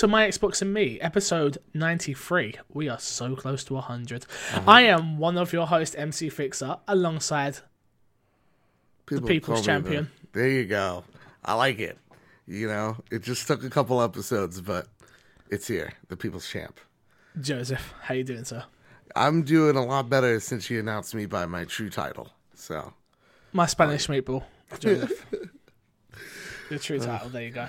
Hello, and welcome to My Xbox and Me, episode 93. We are so close to 100. Uh-huh. I am one of your hosts, MC Fixer, alongside People People's Champion. the- there you go. I like it. You know, it just took a couple episodes, but it's here. The People's Champ. Joseph. How you doing, sir? I'm doing a lot better since you announced me by my true title. So, My Spanish meatball, Joseph. Your true uh, title, there you go.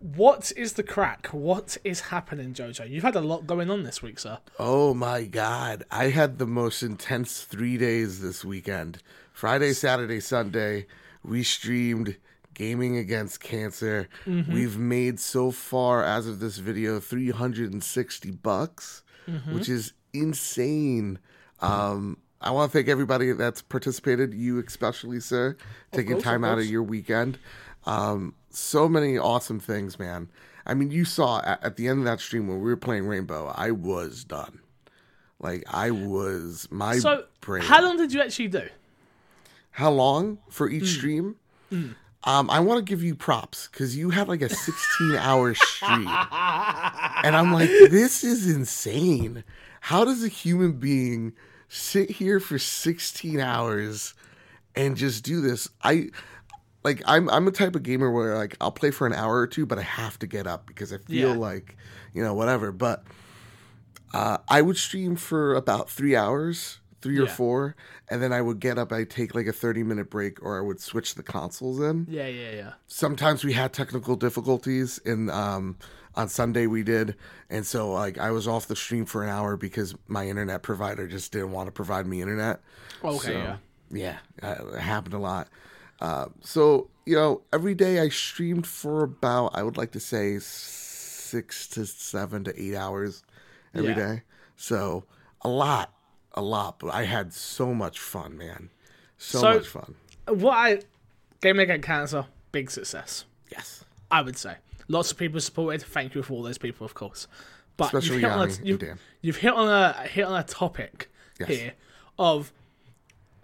What is the crack? What is happening, Jojo? You've had a lot going on this week, sir. oh my God. I had the most intense three days this weekend Friday, Saturday, Sunday. We streamed Gaming Against Cancer. We've made so far, as of this video, 360 bucks, which is insane. Um, I want to thank everybody that's participated, you especially, sir, taking course, time out of your weekend. Um, so many awesome things, man. I mean, you saw at, at the end of that stream when we were playing Rainbow, I was done. Like I was my So, brain. how long did you actually do? How long for each Mm. stream? Um, I want to give you props because you had like a 16 hour stream. And I'm like, this is insane. How does a human being sit here for 16 hours and just do this? I like I'm I'm a type of gamer where like I'll play for an hour or two, but I have to get up because I feel Yeah. like, you know, whatever. But uh, I would stream for about three hours, three or four, and then I would get up. I'd take like a thirty minute break, or I would switch the consoles in. Yeah, yeah, yeah. Sometimes we had technical difficulties, and um, on Sunday we did, and so like I was off the stream for an hour because my internet provider just didn't want to provide me internet. Okay, So, yeah. yeah, it happened a lot. Uh, so you know, every day I streamed for about I would like to say six to seven to eight hours every day. Yeah. So a lot, a lot. But I had so much fun, man. So, So- much fun. What I Game Against Cancer, big success. Yes, I would say. Lots of people supported. Thank you for all those people, of course. But Especially you've hit, on a, you've, you've hit on a hit on a topic Yes. here of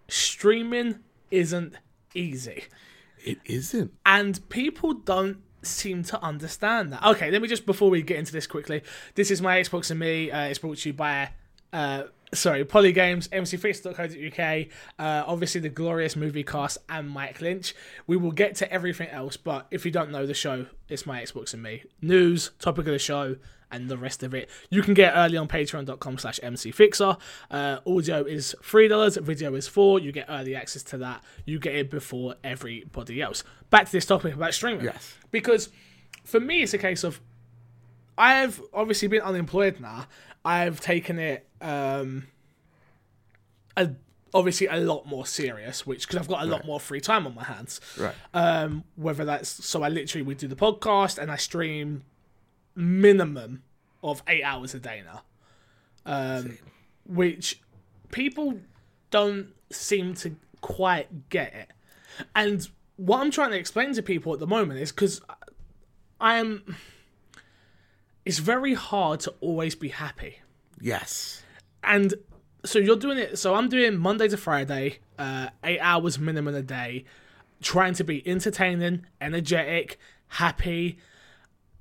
streaming isn't easy, it isn't. and people don't seem to understand that. Okay, let me just before we get into this quickly. This is my Xbox and me. Uh, it's brought to you by. Uh, Sorry, Polygames, mcfix.co.uk, uh, obviously the glorious movie cast, and Mike Lynch. We will get to everything else, but if you don't know the show, it's my Xbox and me. News, topic of the show, and the rest of it. You can get early on patreon.com slash mcfixer. Uh, audio is $3, video is 4 You get early access to that. You get it before everybody else. Back to this topic about streaming. Yes. Because for me, it's a case of I've obviously been unemployed now. I've taken it um, a, obviously a lot more serious, which because I've got a lot more free time on my hands. Right. Um, whether that's so, I literally we do the podcast and I stream minimum of eight hours a day now, um, which people don't seem to quite get it. And what I'm trying to explain to people at the moment is because I am. It's very hard to always be happy yes. and so you're doing it so i'm doing monday to friday uh eight hours minimum a day trying to be entertaining energetic happy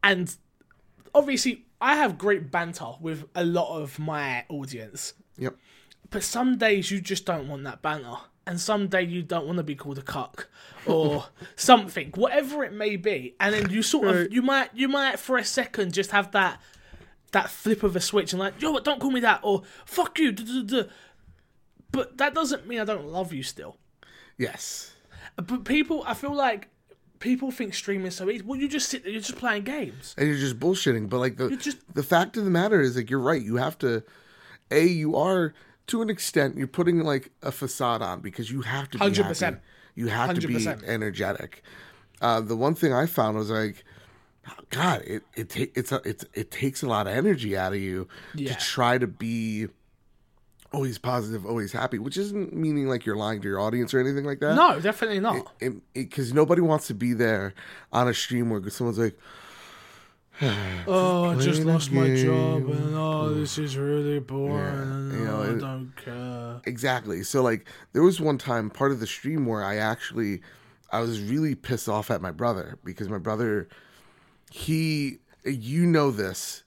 and obviously i have great banter with a lot of my audience Yep. but some days you just don't want that banter and some day you don't want to be called a cuck or something whatever it may be and then you sort of you might you might for a second just have that that flip of a switch and like yo what don't call me that or fuck you duh. but that doesn't mean i don't love you still Yes. but people i feel like people think streaming is so easy well you just sit there you're just playing games and you're just bullshitting. But like the just- the fact of the matter is, like you're right. You have to, a you are to an extent you're putting like a facade on because you have to be 100%. happy. You have to be energetic. Uh, the one thing I found was like, God, it it ta- it's a, it's it takes a lot of energy out of you Yeah. to try to be always positive, always happy, which isn't meaning like you're lying to your audience or anything like that. no definitely not because nobody wants to be there on a stream where someone's like, Oh, I just lost my job, and oh, this is really boring. Yeah, you know, oh, and it- I don't care. Exactly. So like there was one time part of the stream where I actually I was really pissed off at my brother because my brother he you know this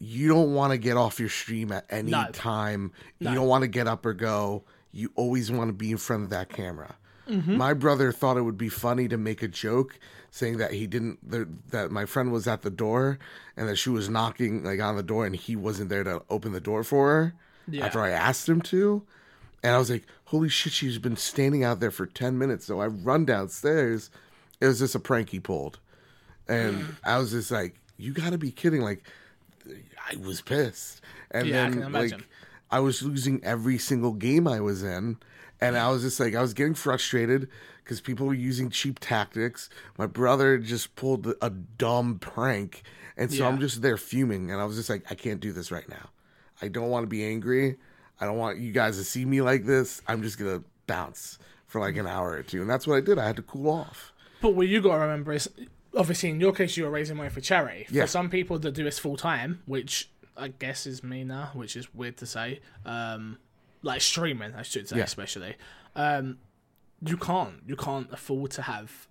you don't want to get off your stream at any No. time No. you don't want to get up or go you always want to be in front of that camera Mm-hmm. my brother thought it would be funny to make a joke saying that he didn't that, my friend was at the door and that she was knocking like on the door and he wasn't there to open the door for her Yeah. after i asked him to and i was like holy shit she's been standing out there for 10 minutes so i run downstairs it was just a prank he pulled and I was just like, "You got to be kidding!" Like, I was pissed, and Yeah, I then can imagine. like I was losing every single game I was in, and I was just like, I was getting frustrated because people were using cheap tactics. My brother just pulled a dumb prank, and so I'm just there fuming, and I was just like, I can't do this right now. I don't want to be angry. I don't want you guys to see me like this. I'm just gonna bounce for like an mm. hour or two, and that's what I did. I had to cool off. But what you got to remember is, obviously, in your case, you were raising money for charity. Yeah. For some people that do this full time, which I guess is me now, which is weird to say, um, like streaming, I should say, Yeah. especially, um, you can't, you can't afford to have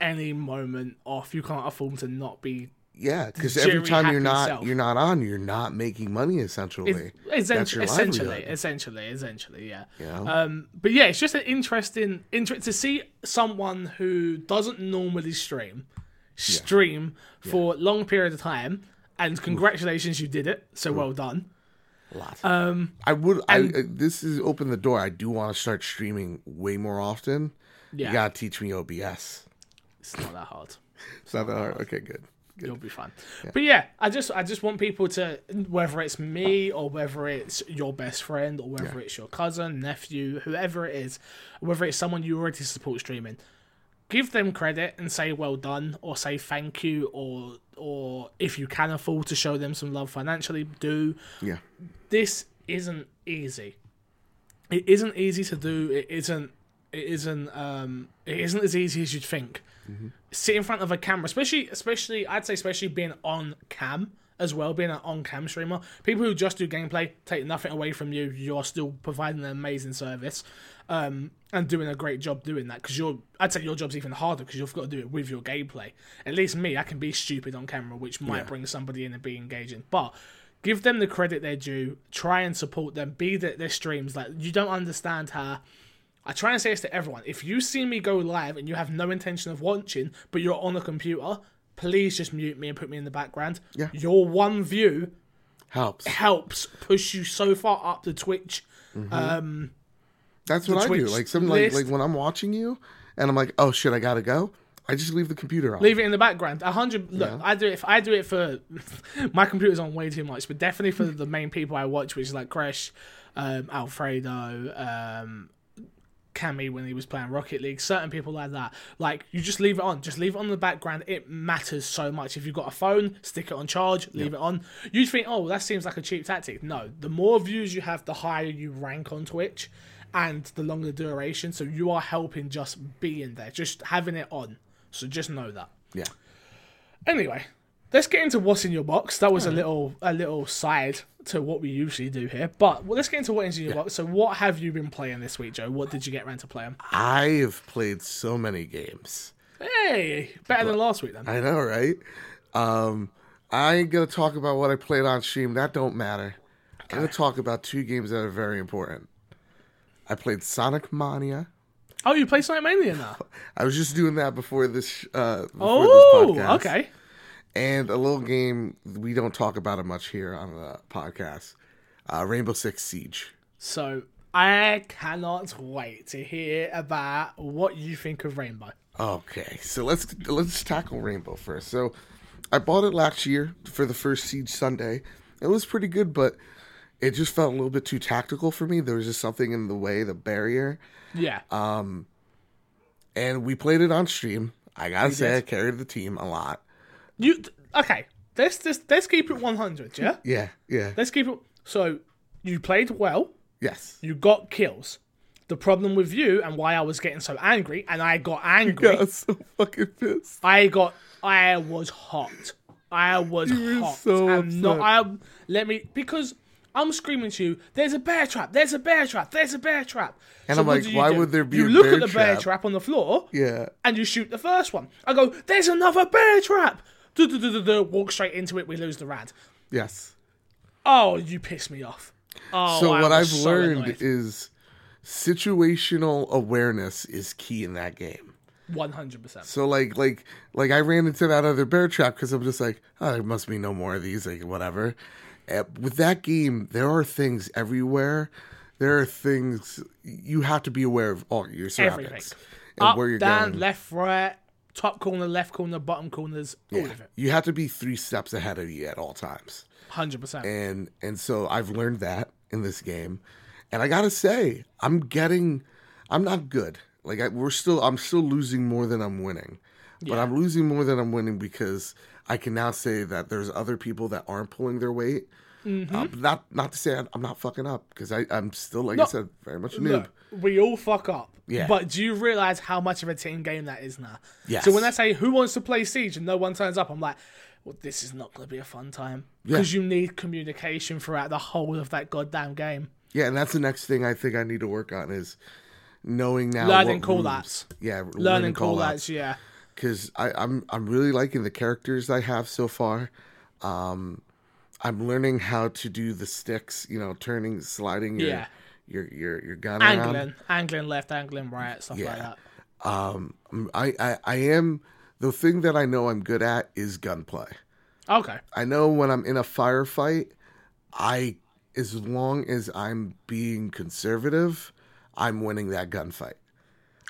any moment off. You can't afford to not be. Yeah, because every time you're not you're not on, you're not making money. Essentially, It's, That's your essentially, livelihood. essentially, essentially, yeah. Know? Um, but yeah, it's just an interesting, inter- to see someone who doesn't normally stream stream for long period of time. And congratulations, you did it. So well done. a lot. Um, I would. I and- uh, this is open the door. I do want to start streaming way more often. yeah, You gotta teach me OBS. it's not that hard. It's not that hard. Okay, good. You'll be fine. But yeah, I just I just want people to whether it's me or whether it's your best friend or whether it's your cousin, nephew, whoever it is, whether it's someone you already support streaming, give them credit and say well done or say thank you or or if you can afford to show them some love financially, do. Yeah, This isn't easy. It isn't easy to do. It isn't. It isn't. Um. It isn't as easy as you'd think. Sit in front of a camera, especially, especially, I'd say, especially being on cam as well, being an on cam streamer. People who just do gameplay take nothing away from you. You're still providing an amazing service, um, and doing a great job doing that. Because you're, I'd say your job's even harder because you've got to do it with your gameplay. At least me, I can be stupid on camera, which might Yeah. bring somebody in and be engaging, but. Give them the credit they're due. Try and support them. Be that their streams. Like you don't understand how I try and say this to everyone. If you see me go live and you have no intention of watching, but you're on a computer, please just mute me and put me in the background. Yeah. Your one view helps. helps push you so far up the Twitch. Mm-hmm. Um, That's what I do. Like some like like when I'm watching you, and I'm like, oh shit, I gotta go. I just leave the computer on. leave it in the background. A hundred. Look, Yeah. I do it. If I do it for my computer's on way too much, but definitely for the main people I watch, which is like Crash, um, Alfredo, um, Cammy when he was playing Rocket League, certain people like that. Like you just leave it on, just leave it on the background. It matters so much. If you've got a phone, stick it on charge, leave it on. You think, oh, that seems like a cheap tactic. No, the more views you have, the higher you rank on Twitch, and the longer duration. So you are helping just being there, just having it on. So just know that. Yeah. Anyway, let's get into what's in your box. That was a little a little side to what we usually do here. But well, let's get into what's in your box. So, what have you been playing this week, Joe? What did you get around to playing? I have played so many games. Hey, better than last week then. I know, right? Um, I ain't gonna talk about what I played on stream. That don't matter. I'm gonna talk about two games that are very important. I played Sonic Mania. Oh, you play Sonic Mania now? I was just doing that before this. Uh, before Oh, this podcast. okay. And a little game we don't talk about it much here on the podcast. Uh, Rainbow Six Siege. So I cannot wait to hear about what you think of Rainbow. Okay, so let's let's tackle Rainbow first. So, I bought it last year for the first Siege Sunday. It was pretty good, but it just felt a little bit too tactical for me. There was just something in the way, the barrier. Yeah. Um, And we played it on stream. I gotta say, did. I carried the team a lot. you okay? Let's just let's keep it one hundred. Yeah. Yeah, yeah, Let's keep it. So you played well. yes. You got kills. The problem with you and why I was getting so angry, and I got angry. I was so fucking pissed. I got. I was hot. I was were hot. so I'm not. I let me because I'm screaming to you. There's a bear trap. There's a bear trap. There's a bear trap. And So I'm like, why do? would there be You look at the bear trap? trap on the floor Yeah, and you shoot the first one. I go, there's another bear trap. do, do, do, do, do, walk straight into it, we lose the rad. Yes. Oh, you piss me off. Oh, so I what I've so learned annoyed. is situational awareness is key in that game. One hundred percent. So like like like I ran into that other bear trap because I'm just like, oh, there must be no more of these, like whatever. Uh, with that game, there are things everywhere. There are things you have to be aware of all your surroundings Everything. and Up, where you're down, going. left, right, top corner, left corner, bottom corners, all Yeah. of it. You have to be three steps ahead of you at all times. Hundred percent. and and so I've learned that in this game, and I gotta say I'm getting, I'm not good. Like I, we're still, I'm still losing more than I'm winning, but Yeah. I'm losing more than I'm winning because I can now say that there's other people that aren't pulling their weight. Mm-hmm. Um, not not to say I'm, I'm not fucking up because I I'm still like I said very much a noob. Look, we all fuck up. Yeah. But do you realize how much of a team game that is now? Yes. So when I say who wants to play Siege and no one turns up, I'm like, well, this is not going to be a fun time because you need communication throughout the whole of that goddamn game. Yeah, and that's the next thing I think I need to work on is knowing now Learning call outs. Yeah, Learning call call-outs. outs, yeah. Because I'm I'm really liking the characters I have so far. Um, I'm learning how to do the sticks, you know, turning, sliding your Yeah. your your your gun around. Angling, angling left, angling right, stuff like Yeah. that. Um, I, I I am the thing that I know I'm good at is gunplay. Okay. I know when I'm in a firefight, I as long as I'm being conservative, I'm winning that gunfight.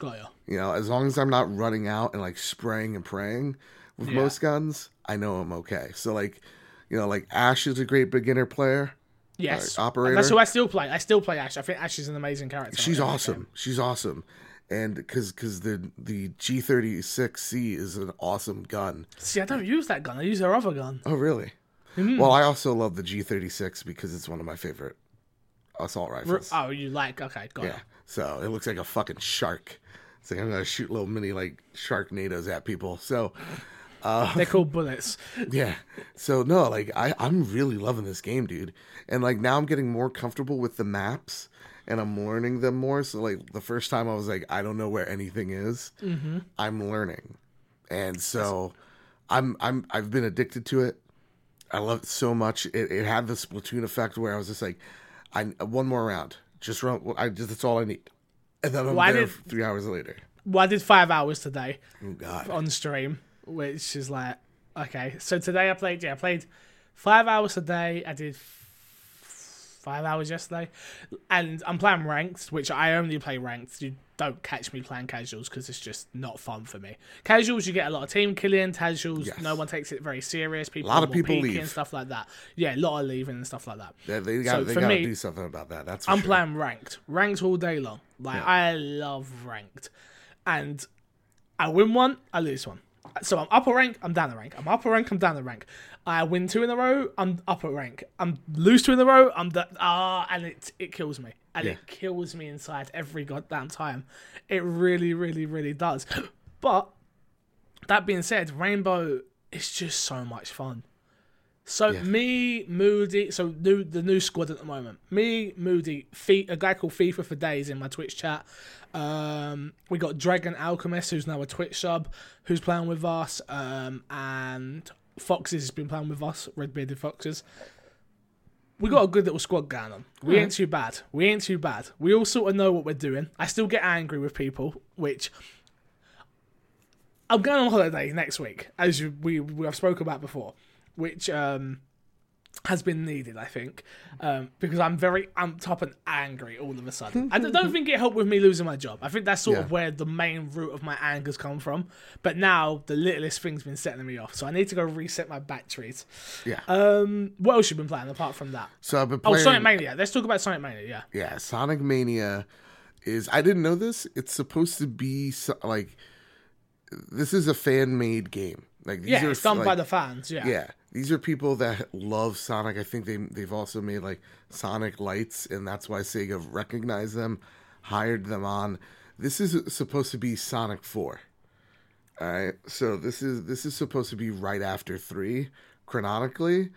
Got you. You know, as long as I'm not running out and like spraying and praying with Yeah. most guns, I know I'm okay. So like, you know, like Ash is a great beginner player. Yes. Alright, operator. That's who I still play. I still play Ash. I think Ash is an amazing character. She's awesome. She's awesome. And because because the the G36C is an awesome gun. See, I don't use that gun. I use her other gun. Oh really? Hmm. Well, I also love the G36 because it's one of my favorite assault rifles. Oh, you like? Okay, got Yeah. So it looks like a fucking shark. It's like I'm gonna shoot little mini like sharknadoes at people. So it. They're called bullets. yeah. So no, like I, I'm really loving this game, dude. And like now I'm getting more comfortable with the maps and I'm learning them more. So like the first time I was like, I don't know where anything is. Mm-hmm. I'm learning. And so I'm I'm I've been addicted to it. I love it so much. It, it had the Splatoon effect where I was just like, I one more round. Just run. I just that's all I need. And then I'm Why there did- three hours later. Well, I did five hours today Oh God. on stream, which is like okay. So today I played. Yeah, I played five hours today. I did five hours yesterday, and I'm playing ranked, which I only play ranked. You don't catch me playing casuals because it's just not fun for me. Casuals, you get a lot of team killing. Casuals, Yes. no one takes it very serious. People, A lot of people leave. and stuff like that. Yeah, a lot of leaving and stuff like that. They, they got So they got to do something about that. That's I'm sure. playing ranked, ranked all day long. Like I love ranked, and I win one, I lose one. So I'm up a rank, I'm down a rank. I'm up a rank, I'm down a rank. I win two in a row, I'm up a rank. I'm lose two in a row, I'm ah, and it it kills me, and Yeah. it kills me inside every goddamn time. It really, really, really does. But that being said, Rainbow is just so much fun. So Yeah. me, Moody, so new the new squad at the moment. Me, Moody, Fe- a guy called FIFA for days in my Twitch chat. Um, we got Dragon Alchemist, who's now a Twitch sub, who's playing with us, um, and Foxes has been playing with us, Red Bearded Foxes. We got a good little squad going on. We ain't too bad. We ain't too bad. We all sort of know what we're doing. I still get angry with people, which I'm going on holiday next week, as we we have spoken about before, which um, has been needed, I think, um, because I'm very amped up and angry all of a sudden. I don't think it helped with me losing my job. I think that's sort of where the main root of my anger's come from. But now the littlest thing's been setting me off, so I need to go reset my batteries. Yeah. Um, what else you been playing apart from that? so I've been Oh. Sonic Mania. Let's talk about Sonic Mania. Yeah. yeah, Sonic Mania is. I didn't know this. It's supposed to be so, like. This is a fan made game. Like these Yeah, are done like, by the fans. Yeah. Yeah, these are people that love Sonic. I think they they've also made like Sonic Lights, and that's why Sega recognized them, hired them on. This is supposed to be Sonic Four. All right, so this is this is supposed to be right after three chronologically.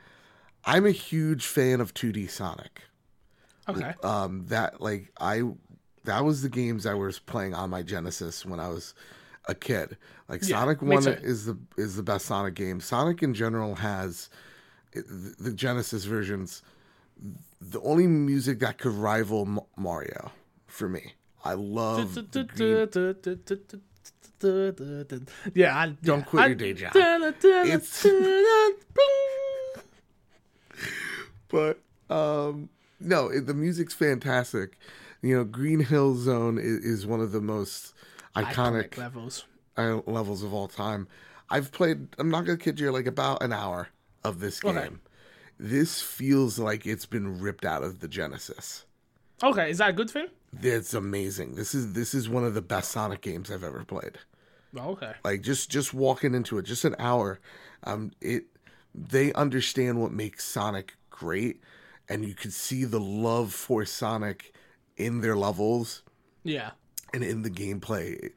I'm a huge fan of 2D Sonic. Okay. Um, that like I that was the games I was playing on my Genesis when I was a kid. Like Yeah, Sonic One is the is the best Sonic game. Sonic in general has the the Genesis versions. The only music that could rival M- Mario for me. I love Yeah, I, Don't yeah, quit I- your day job. It's but um no it, the music's fantastic you know green hill zone is, is one of the most iconic, iconic levels. uh, levels of all time i've played i'm not gonna kid you like about an hour of this game Okay. this feels like it's been ripped out of the genesis Okay, is that a good thing? it's amazing this is this is one of the best sonic games i've ever played okay. like just just walking into it just an hour um it they understand what makes sonic great and you can see the love for sonic in their levels Yeah. And in the gameplay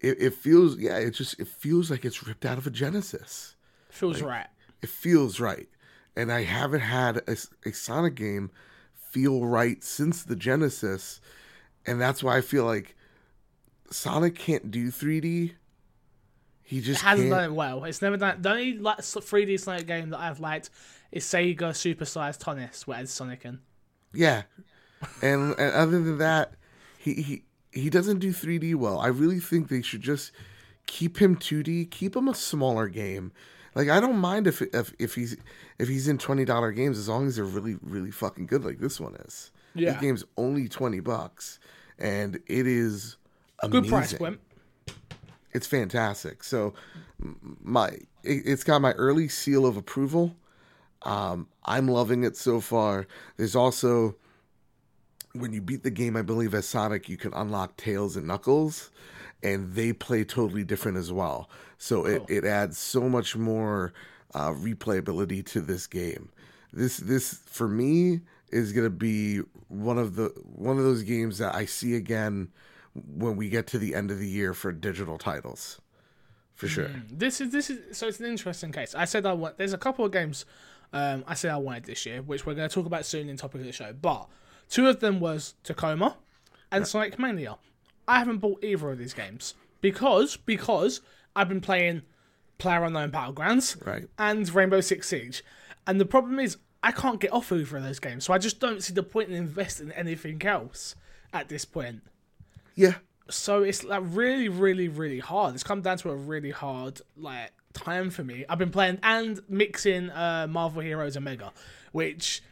it, it feels yeah it just it feels like it's ripped out of a genesis Feels right. it feels right and i haven't had a, a sonic game feel right since the genesis and that's why i feel like sonic can't do 3d he just It hasn't can't done it well. It's never done. The only like 3D Sonic game that I've liked is Sega Superstars Tennis, where it's Sonic in. Yeah, and, and other than that, he, he he doesn't do 3D well. I really think they should just keep him 2D, keep him a smaller game. Like I don't mind if if if he's if he's in twenty dollar games as long as they're really really fucking good like this one is. Yeah. this game's only twenty bucks, and it is a Good price point. It's fantastic. So my it, it's got my early seal of approval. Um, I'm loving it so far. There's also when you beat the game, I believe as Sonic, you can unlock Tails and Knuckles, and they play totally different as well. So it, it adds so much more uh, replayability to this game. This this for me is gonna be one of the one of those games that I see again when we get to the end of the year for digital titles, for sure. This is this is so it's an interesting case. I said I want. There's a couple of games. Um, I said I wanted this year, which we're going to talk about soon in topic of the show. But two of them was Tacoma and Sonic Mania. I haven't bought either of these games because because I've been playing Player Unknown Battlegrounds Right. and Rainbow Six Siege, and the problem is I can't get off either of those games, so I just don't see the point in investing in anything else at this point. Yeah, so it's like really really really hard. It's come down to a really hard like time for me. I've been playing and mixing uh marvel heroes omega which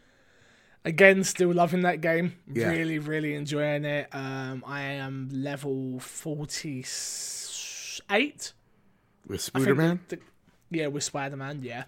again still loving that game Yeah. really really enjoying it um i am level 48 with Spider-Man. the- the- yeah, with Spider Man, yeah.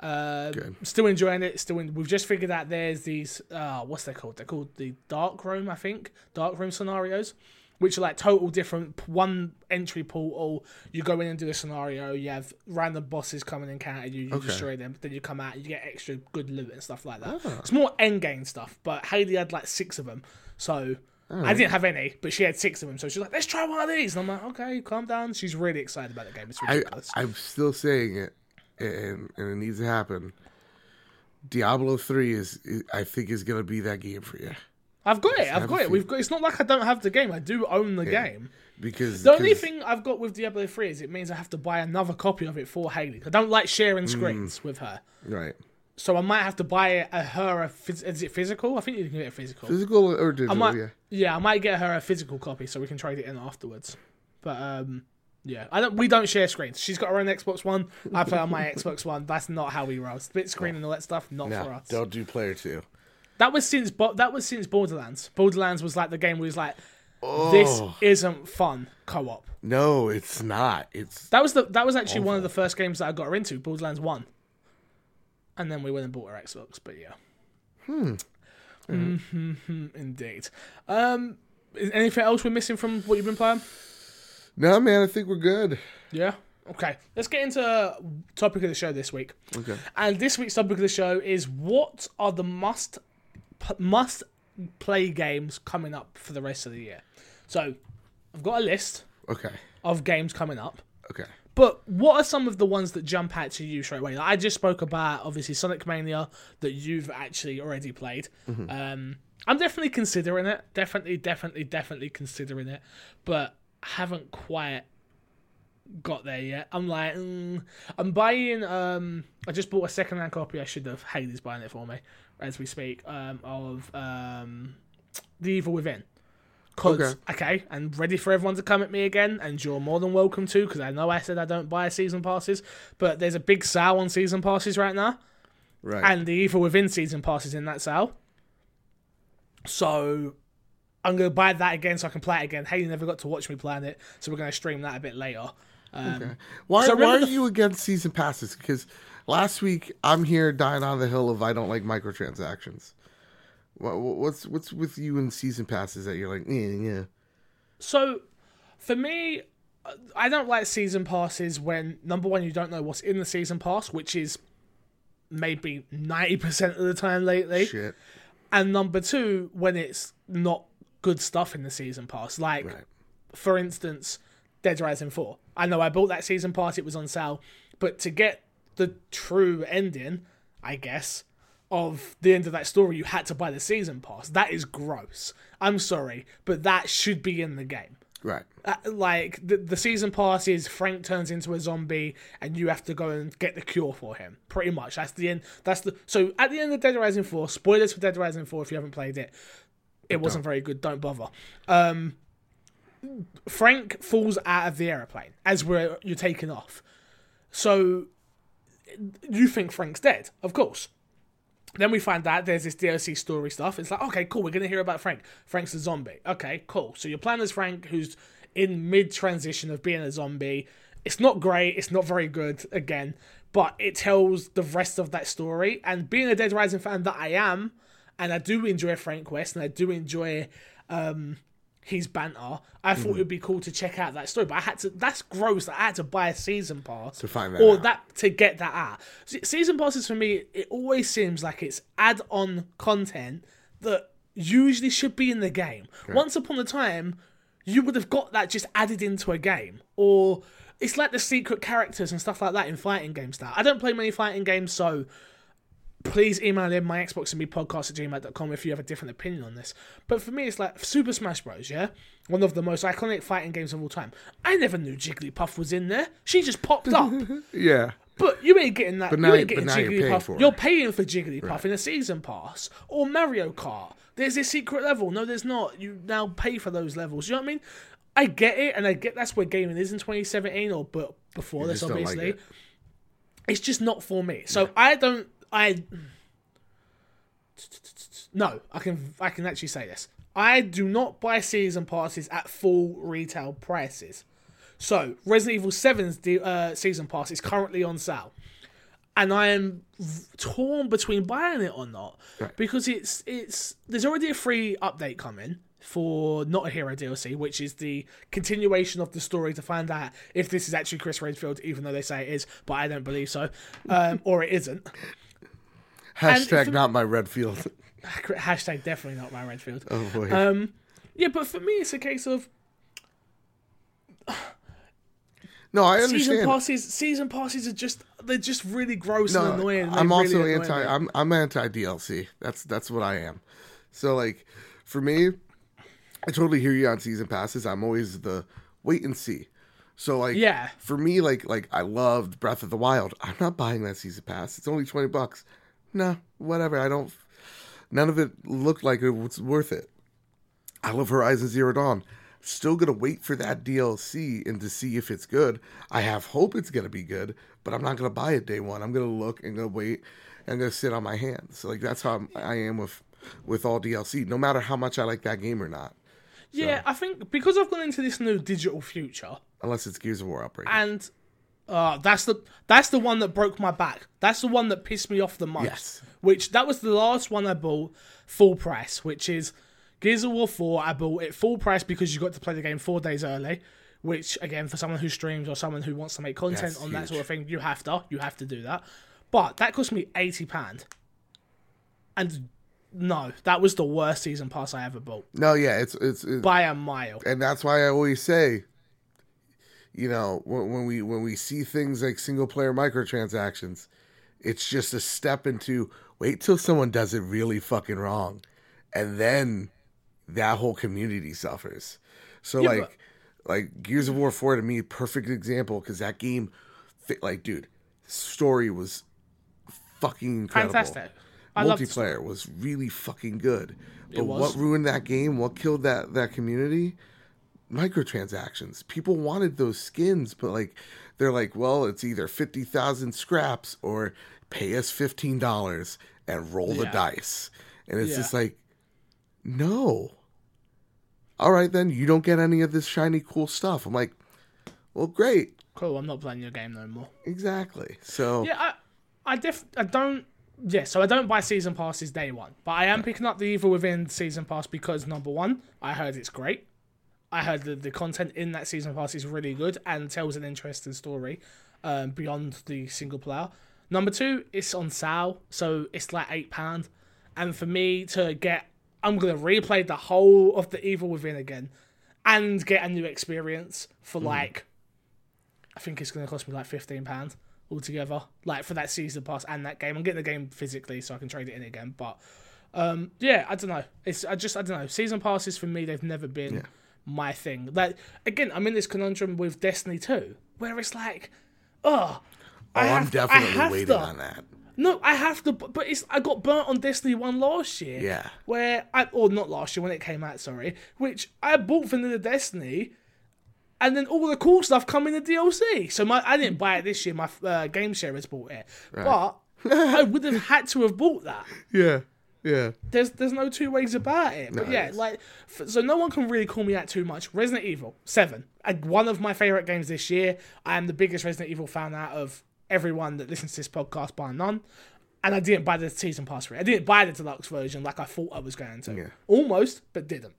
Good. Still enjoying it. Still, in, we've just figured out there's these. Uh, what's they called? They're called the dark room, I think. Dark room scenarios, which are like total different. One entry portal. You go in and do a scenario. You have random bosses come and encounter you. You Okay. destroy them. Then you come out. You get extra good loot and stuff like that. Ah. It's more end game stuff. But Haley had like six of them, so. I didn't have any, but she had six of them, so she's like, "Let's try one of these." And I'm like, "Okay, calm down." She's really excited about the game. It's I, ridiculous. I'm still saying it, and and it needs to happen. Diablo three is, is I think is gonna be that game for you I've got it. I've got it. We've got. It's not like I don't have the game. I do own the game. because The only thing I've got with Diablo three is it means I have to buy another copy of it for Haley. I don't like sharing screens with her, right so I might have to buy it, a, her a. phys- Is it physical? I think you can get it physical. physical or digital. I might. yeah, Yeah. I might get her a physical copy so we can trade it in afterwards. But um, yeah, I don't. We don't share screens. She's got her own Xbox One. I play on my Xbox One. That's not how we roll. Split screen and all that stuff. Not for us. don't do player two. That was since Bo- that was since Borderlands. Borderlands was like the game where was like, this Oh isn't fun co-op. no, it's not. It's That was the that was actually one of the first games that I got her into, Borderlands One. And then we went and bought her Xbox, but yeah. Hmm. Indeed. Um, is anything else we're missing from what you've been playing? no man. I think we're good. Yeah. Okay. Let's get into topic of the show this week. Okay. And this week's topic of the show is what are the must p- must play games coming up for the rest of the year. So, I've got a list Okay. of games coming up. Okay. But what are some of the ones that jump out to you straight away? Like I just spoke about obviously Sonic Mania that you've actually already played. Um, I'm definitely considering it. Definitely, definitely, definitely considering it. But haven't quite got there yet. I'm like, mm, I'm buying. Um, I just bought a second hand copy. I should have. Haley's buying it for me as we speak. Um, of um, The Evil Within. Cause okay. okay, and ready for everyone to come at me again, and you're more than welcome to, because I know I said I don't buy season passes, but there's a big sale on season passes right now, right? And the Evil Within season passes in that sale. So I'm gonna buy that again so I can play it again. Hey, you never got to watch me playing it, so we're gonna stream that a bit later. Um, okay. Why, so why are you against season passes? Because last week I'm here dying on the hill of I don't like microtransactions. What's what's with you and season passes that you're like, yeah, yeah. So, for me, I don't like season passes when number one you don't know what's in the season pass, which is maybe ninety percent of the time lately. Shit. And number two, when it's not good stuff in the season pass, like right. for instance, Dead Rising Four. I know I bought that season pass; it was on sale, but to get the true ending, I guess, of the end of that story, you had to buy the season pass. That is gross. I'm sorry, but that should be in the game. Right. Uh, like the the season pass is Frank turns into a zombie and you have to go and get the cure for him. Pretty much. That's the end. That's the so at the end of Dead Rising 4, spoilers for Dead Rising 4 if you haven't played it. It wasn't very good. Don't bother. Um Frank falls out of the aeroplane as we're you're taking off. So you think Frank's dead, of course. Then we find out there's this DLC story stuff. It's like, okay, cool, we're going to hear about Frank. Frank's a zombie. Okay, cool. So your plan is Frank, who's in mid transition of being a zombie. It's not great, it's not very good, again, but it tells the rest of that story. And being a Dead Rising fan that I am, and I do enjoy Frank West, and I do enjoy um, his banter. I thought mm. it would be cool to check out that story, but I had to. That's gross. That I had to buy a season pass to find that, or out. that to get that out. Season passes for me, it always seems like it's add-on content that usually should be in the game. Okay. Once upon a time, you would have got that just added into a game, or it's like the secret characters and stuff like that in fighting games. Now I don't play many fighting games, so please email in my Xbox and me podcast at gmail.com if you have a different opinion on this. But for me, it's like Super Smash Bros., yeah? One of the most iconic fighting games of all time. I never knew Jigglypuff was in there. She just popped up. yeah. But you ain't getting that. But you ain't getting Jigglypuff. You're, you're, paying for Jigglypuff right. in a season pass. Or Mario Kart. There's a secret level. No, there's not. You now pay for those levels. You know what I mean? I get it, and I get that's where gaming is in 2017, or but before you this, obviously. Like it. It's just not for me. So yeah. I don't I no, I can I can actually say this. I do not buy season passes at full retail prices. So Resident Evil 7's uh, season pass is currently on sale, and I am torn between buying it or not right. because it's it's there's already a free update coming for Not a Hero DLC, which is the continuation of the story to find out if this is actually Chris Redfield, even though they say it is, but I don't believe so, um, or it isn't. Hashtag for, not my Redfield. Hashtag definitely not my Redfield. Oh boy. Um, yeah, but for me, it's a case of. No, I understand. Season passes, season passes are just they're just really gross no, and annoying. I'm also really anti. I'm I'm anti DLC. That's that's what I am. So like, for me, I totally hear you on season passes. I'm always the wait and see. So like, yeah, for me, like like I loved Breath of the Wild. I'm not buying that season pass. It's only twenty bucks no, whatever. I don't. None of it looked like it was worth it. I love Horizon Zero Dawn. Still gonna wait for that DLC and to see if it's good. I have hope it's gonna be good, but I'm not gonna buy it day one. I'm gonna look and go wait and gonna sit on my hands. So like that's how I am with with all DLC. No matter how much I like that game or not. Yeah, so. I think because I've gone into this new digital future. Unless it's Gears of War Outbreak. And uh, that's the that's the one that broke my back. That's the one that pissed me off the most. Yes. Which that was the last one I bought full price, which is Gears of War 4. I bought it full price because you got to play the game four days early. Which again, for someone who streams or someone who wants to make content that's on huge. that sort of thing, you have to. You have to do that. But that cost me eighty pound. And no, that was the worst season pass I ever bought. No, yeah, it's, it's, it's by a mile. And that's why I always say you know when, when we when we see things like single player microtransactions it's just a step into wait till someone does it really fucking wrong and then that whole community suffers so yeah, like Like Gears of War 4 to me, perfect example because that game, fit, like, dude, story was fucking incredible. Fantastic. I Multiplayer was really fucking good. But what ruined that game? What killed that that community? Microtransactions. People wanted those skins, but like they're like, well, it's either fifty thousand scraps or pay us fifteen dollars and roll the dice. And it's Yeah. just like, no. All right, then you don't get any of this shiny cool stuff. I'm like, well, great, Cool. I'm not playing your game no more. exactly. So Yeah, I, I def, I don't. Yeah, so I don't buy season passes day one, but I am picking up the Evil Within season pass because number one, I heard it's great. I heard that the content in that season pass is really good and tells an interesting story um, beyond the single player. Number two, it's on sale, so it's like eight pound, and for me to get, I'm gonna replay the whole of the Evil Within again, and get a new experience for like I think it's going to cost me like fifteen pounds altogether, like for that season pass and that game. I'm getting the game physically so I can trade it in again. But um, yeah, I don't know. It's I just I don't know. Season passes for me they've never been my thing. Like again, I'm in this conundrum with Destiny 2 where it's like, oh. oh, I I'm have to- I definitely have waiting to- on that. No, I have to, but it's I got burnt on Destiny One last year. Yeah. Where I or not last year when it came out, sorry. Which I bought for Vanilla Destiny, and then all the cool stuff come in the DLC. So my I didn't buy it this year. My uh, game sharers bought it, but I would have had to have bought that. Yeah, yeah. There's there's no two ways about it. But yeah, Nice. like f- so no one can really call me out too much. Resident Evil Seven, uh, one of my favorite games this year. I am the biggest Resident Evil fan out of everyone that listens to this podcast, bar none. And I didn't buy the season pass for it. I didn't buy the deluxe version like I thought I was going to. Yeah. Almost, but didn't.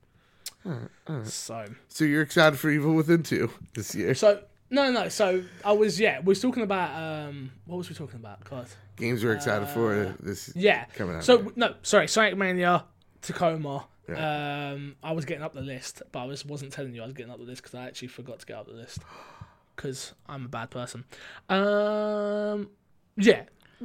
So So you're excited for Evil Within 2 this year? so no no so I was yeah we was talking about um what was we talking about God Games we're excited for this. Uh, Yeah. Coming out, So yeah. no, sorry, Sonic Mania, Tacoma. Um, I was getting up the list, but I was wasn't telling you I was getting up the list because I actually forgot to get up the list because I'm a bad person. Um, yeah,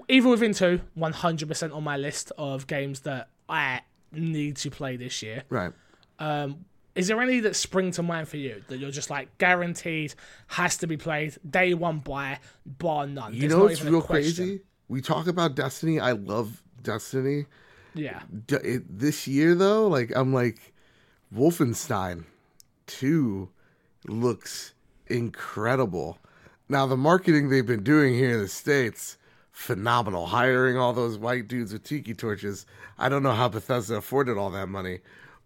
Evil Within two, one hundred percent on my list of games that I need to play this year. Right. Um, is there any that spring to mind for you that you're just like guaranteed has to be played day one buy bar none? You There's know not what's even a real crazy? We talk about Destiny. I love Destiny. Yeah, D- it, this year though, like I'm like Wolfenstein 2 looks incredible. Now the marketing they've been doing here in the states phenomenal. Hiring all those white dudes with tiki torches. I don't know how Bethesda afforded all that money,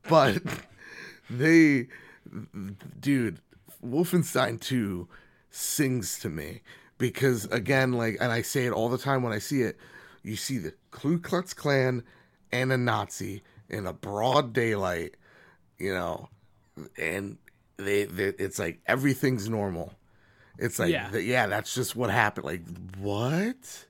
but they dude, Wolfenstein 2 sings to me because again like and I say it all the time when I see it, you see the Ku Klux Klan and a Nazi in a broad daylight, you know, and they, they it's like everything's normal. It's like Yeah. yeah. yeah, that's just what happened. Like what?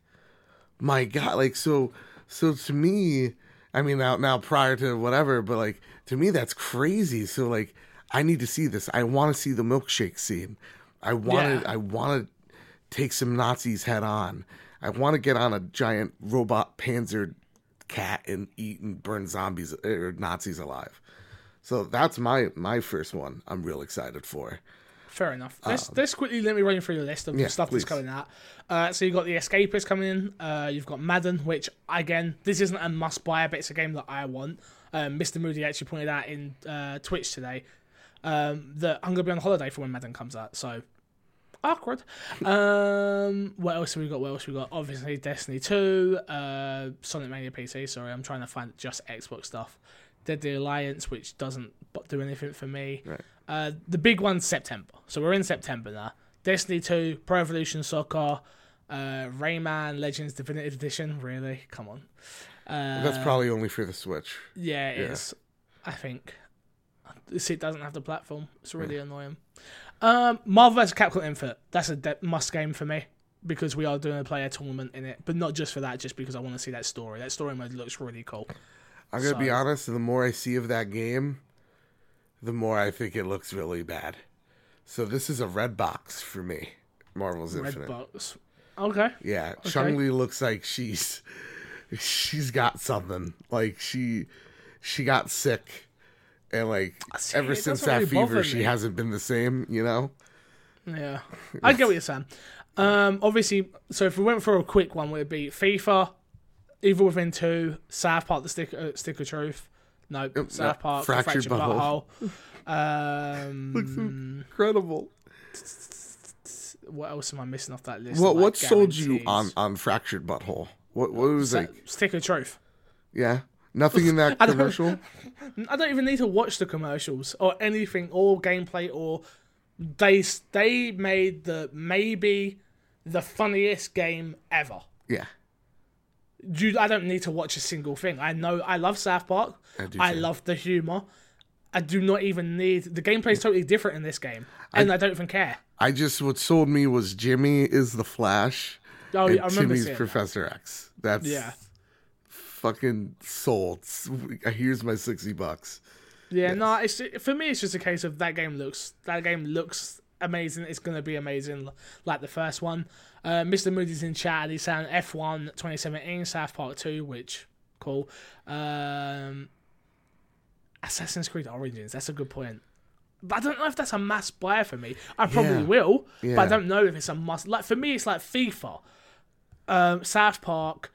My god, like so so to me, I mean now now prior to whatever, but like to me that's crazy. So like I need to see this. I want to see the milkshake scene. I want to Yeah. I want to take some Nazis head on. I want to get on a giant robot panzer cat and eat and burn zombies or Nazis alive. So that's my my first one. I'm real excited for. Fair enough. Let's, let's quickly let me run you through the list of Um, yeah, the stuff please. that's coming out. Uh, so you've got the Escapist coming in. Uh, you've got Madden, which again, this isn't a must buy, but it's a game that I want. Um, Mr. Moody actually pointed out in uh, Twitch today um, that I'm gonna be on holiday for when Madden comes out. So awkward. Um, what else have we got? What else have we got? Obviously, Destiny Two, uh, Sonic Mania PC. Sorry, I'm trying to find just Xbox stuff. Deadly Alliance, which doesn't do anything for me. Right. Uh, the big one's September. So we're in September now. Destiny 2, Pro Evolution Soccer, uh, Rayman Legends Definitive Edition. Really? Come on. Uh, That's probably only for the Switch. yeah, it is. I think. It doesn't have the platform. It's really annoying. Um, Marvel vs. Capcom Infinite. That's a de- must game for me because we are doing a player tournament in it, but not just for that. Just because I want to see that story. That story mode looks really cool. I'm gonna be honest. The more I see of that game, the more I think it looks really bad. So this is a red box for me. Marvel's Red Infinite. Box. Okay. Yeah, Chun-Li looks like she's she's got something. Like she she got sick and like See, ever since that really fever, she me. hasn't been the same. You know. Yeah, I get what you're saying. Um, obviously, so if we went for a quick one, would it be FIFA, Evil Within Two, South Park: The Stick, uh, Stick of Truth? No, South Park: Fractured Fractured, Butthole. Butthole. Um, Incredible. what else am I missing off that list? What what sold you on on fractured butthole? What what was it? like? Stick of Truth? Yeah, nothing in that I commercial. I don't even need to watch the commercials or anything or gameplay or they they made the maybe the funniest game ever. Yeah, You, I don't need to watch a single thing. I know I love South Park. I do I love the humor. I do not even need the gameplay is totally different in this game, and I, don't even care. I just what sold me was Jimmy is the Flash Oh, yeah, I remember Timmy's seeing that. Professor X. That's Yeah, fucking sold. Here's my sixty bucks. yeah. No, it's for me. It's just a case of that game looks that game looks amazing. It's gonna be amazing, like the first one. Uh, Mr. Moody's in chat. He's saying F1 2017 South Park 2, which cool. Um, Assassin's Creed Origins. That's a good point. But I don't know if that's a mass buy for me. I probably Yeah. will, but I don't know if it's a must. Like for me, it's like FIFA, um, South Park,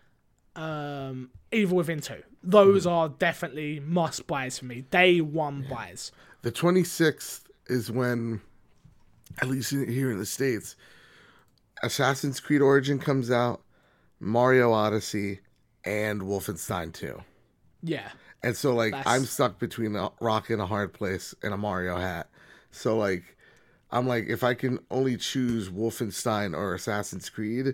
um, Evil Within Two. Those are definitely must buys for me. Day one buys. The twenty sixth is when, at least here in the states, Assassin's Creed Origin comes out, Mario Odyssey, and Wolfenstein Two. Yeah, And so like That's- I'm stuck between a rock and a hard place and a Mario hat. So like I'm like if I can only choose Wolfenstein or Assassin's Creed,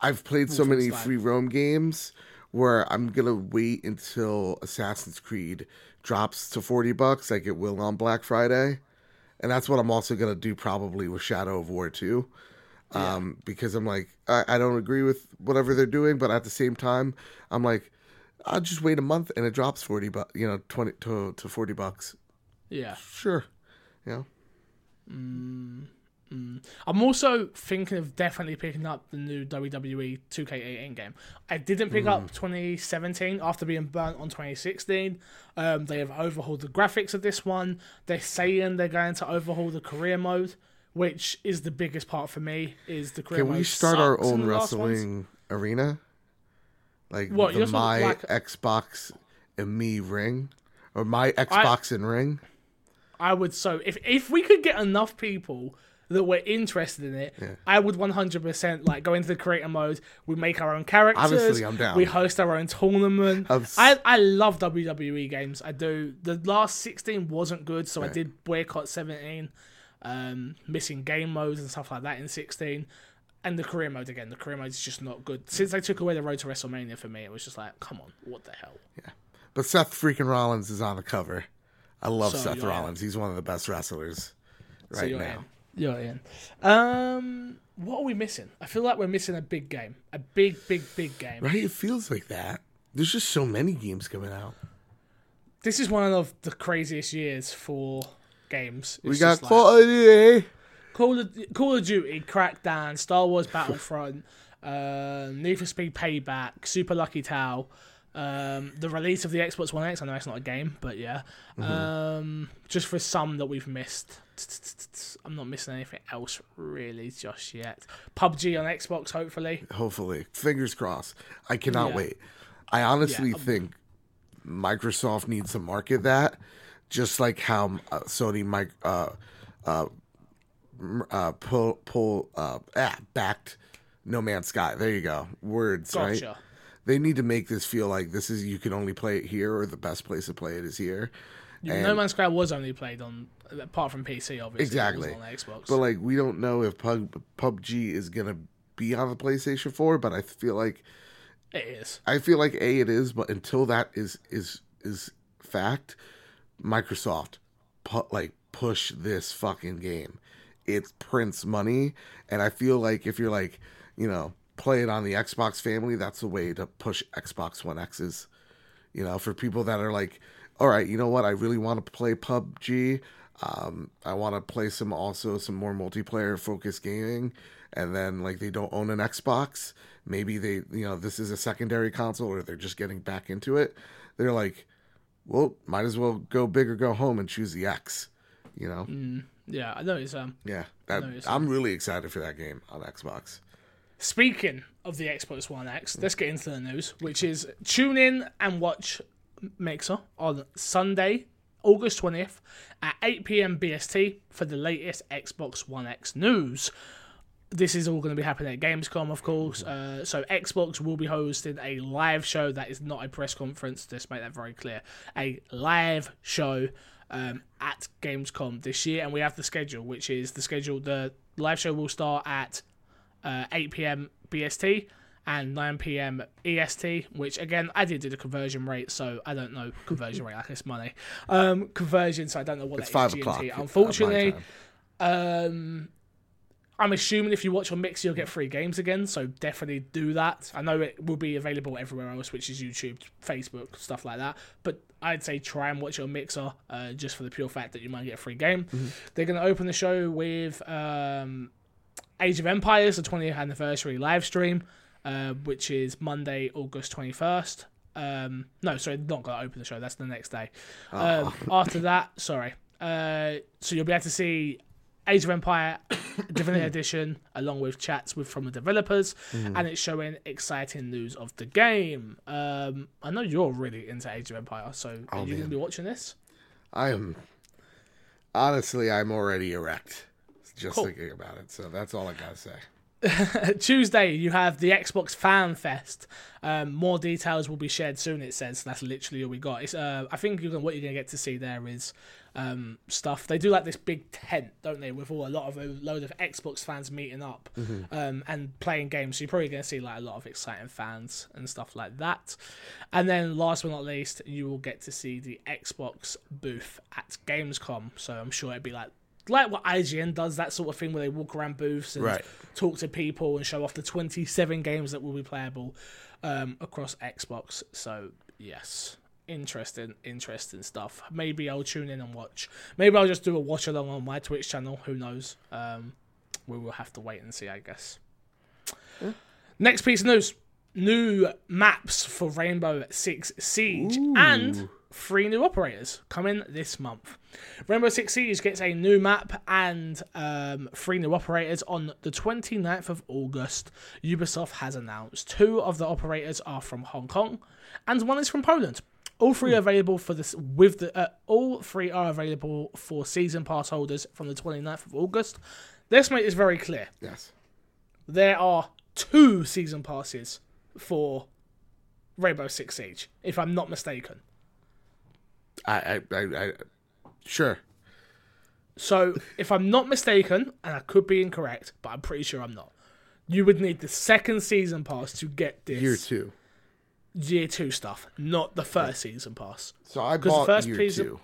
I've played so many free roam games where I'm gonna wait until Assassin's Creed drops to forty bucks like it will on Black Friday. And that's what I'm also gonna do probably with Shadow of War 2. Um, because I'm like, I, I don't agree with whatever they're doing, but at the same time, I'm like, I'll just wait a month and it drops forty bucks, you know, twenty to to forty bucks. yeah. Sure, you know. I'm also thinking of definitely picking up the new WWE 2K18 game. I didn't pick up 2017 after being burnt on 2016. Um, they have overhauled the graphics of this one. They're saying they're going to overhaul the career mode, which is the biggest part for me. Is the career Can we start our own the last ones. wrestling arena? Like What, the you're sort of my like- Xbox and me ring, or my Xbox and ring. I would so if if we could get enough people that were interested in it, I would 100% like go into the creator mode. We make our own characters. Obviously, I'm down. We host our own tournament. S- I I love WWE games. I do. The last 16 wasn't good, so I did boycott 17. Um, missing game modes and stuff like that in 16. And the career mode again. The career mode is just not good. Since they took away the road to WrestleMania for me, it was just like, come on, what the hell? Yeah. But Seth freaking Rollins is on the cover. I love So Seth you're in. Rollins. He's one of the best wrestlers right you're now. in. You're in. Um, what are we missing? I feel like we're missing a big game, a big, big, big game. Right? It feels like that. There's just so many games coming out. This is one of the craziest years for games. We It's got just like. Call of Call of Duty, Crackdown, Star Wars Battlefront, uh, Need for Speed Payback, Super Lucky's Tale. Um, the release of the Xbox One X. I know it's not a game, but yeah. Um, just for some that we've missed. I'm not missing anything else really just yet. PUBG on Xbox, hopefully. Hopefully, fingers crossed. I cannot Yeah. wait. I honestly Yeah, think Microsoft needs to market that, just like how uh, Sony mic uh, uh, uh, pull pull uh, ah, backed No Man's Sky. There you go. Words, right? They need to make this feel like this is you can only play it here, or the best place to play it is here. Yeah, no Man's Sky was only played on, apart from PC, obviously. Exactly. It was on Xbox. But like, we don't know if Pub- PUBG is gonna be on the PlayStation 4, but I feel like it is. I feel like a it is, but until that is is is fact, Microsoft pu- like push this fucking game. It prints money, and I feel like if you're like you know play it on the Xbox family, that's the way to push Xbox One X's. You know, for people that are like, all right, you know what, I really want to play PUBG. Um, I want to play some also some more multiplayer focused gaming, and then like they don't own an Xbox. Maybe they, you know, this is a secondary console, or they're just getting back into it. They're like, well, might as well go big or go home and choose the X. You know, Yeah, I know it's um. yeah. That, No, it's- I'm really excited for that game on Xbox. Speaking of the Xbox One X, let's get into the news, which is tune in and watch Mixer on Sunday, August 20th at 8 p.m. BST for the latest Xbox One X news. This is all going to be happening at Gamescom, of course. Uh, so Xbox will be hosting a live show that is not a press conference. Just make that very clear. A live show um, at Gamescom this year, and we have the schedule, which is the schedule. The live show will start at uh, 8 p.m. BST and 9 p.m. EST, which again I did do the conversion rate, so I don't know conversion rate like it's money. Um, conversion, so I don't know what It's that is. GMT. Unfortunately, um, I'm assuming if you watch on Mix, you'll get free games again. So definitely do that. I know it will be available everywhere else, which is YouTube, Facebook, stuff like that. But I'd say try and watch it on Mixer, uh, just for the pure fact that you might get a free game. They're going to open the show with um, Age of Empires, the 20th anniversary live stream, uh, which is Monday, August 21st. Um, no, sorry, not going to open the show. That's the next day. Um, after that, sorry. Uh, so you'll be able to see Age of Empire Definitive Edition along with chats with from the developers, and it's showing exciting news of the game. Um, I know you're really into Age of Empire, so are you going to be watching this? I am honestly, I'm already erect just Cool. thinking about it. So that's all I gotta say. Tuesday, you have the Xbox Fan Fest. Um, more details will be shared soon. It says that's literally all we got. It's uh, I think you can, what you're gonna get to see there is um, stuff. They do like this big tent, don't they, with all a lot of a load of Xbox fans meeting up um, and playing games. So you're probably gonna see like a lot of exciting fans and stuff like that. And then last but not least, you will get to see the Xbox booth at Gamescom. So I'm sure it'd be like like what IGN does, that sort of thing where they walk around booths and Right. talk to people and show off the 27 games that will be playable um, across Xbox. So, yes, interesting, interesting stuff. Maybe I'll tune in and watch. Maybe I'll just do a watch along on my Twitch channel. Who knows? Um, we will have to wait and see, I guess. Next piece of news new maps for Rainbow Six Siege and three new operators coming this month. Rainbow Six Siege gets a new map and um, three new operators on the 29th of August. Ubisoft has announced two of the operators are from Hong Kong and one is from Poland. All three are available for this with the uh, all three are available for season pass holders from the 29th of August. Let's make this very clear Yes. there are two season passes for Rainbow Six Siege, if I'm not mistaken. I, I, I, I sure. So, if I'm not mistaken, and I could be incorrect, but I'm pretty sure I'm not, you would need the second season pass to get this Year two. year two stuff, not the first season pass. So I the bought first year of- two.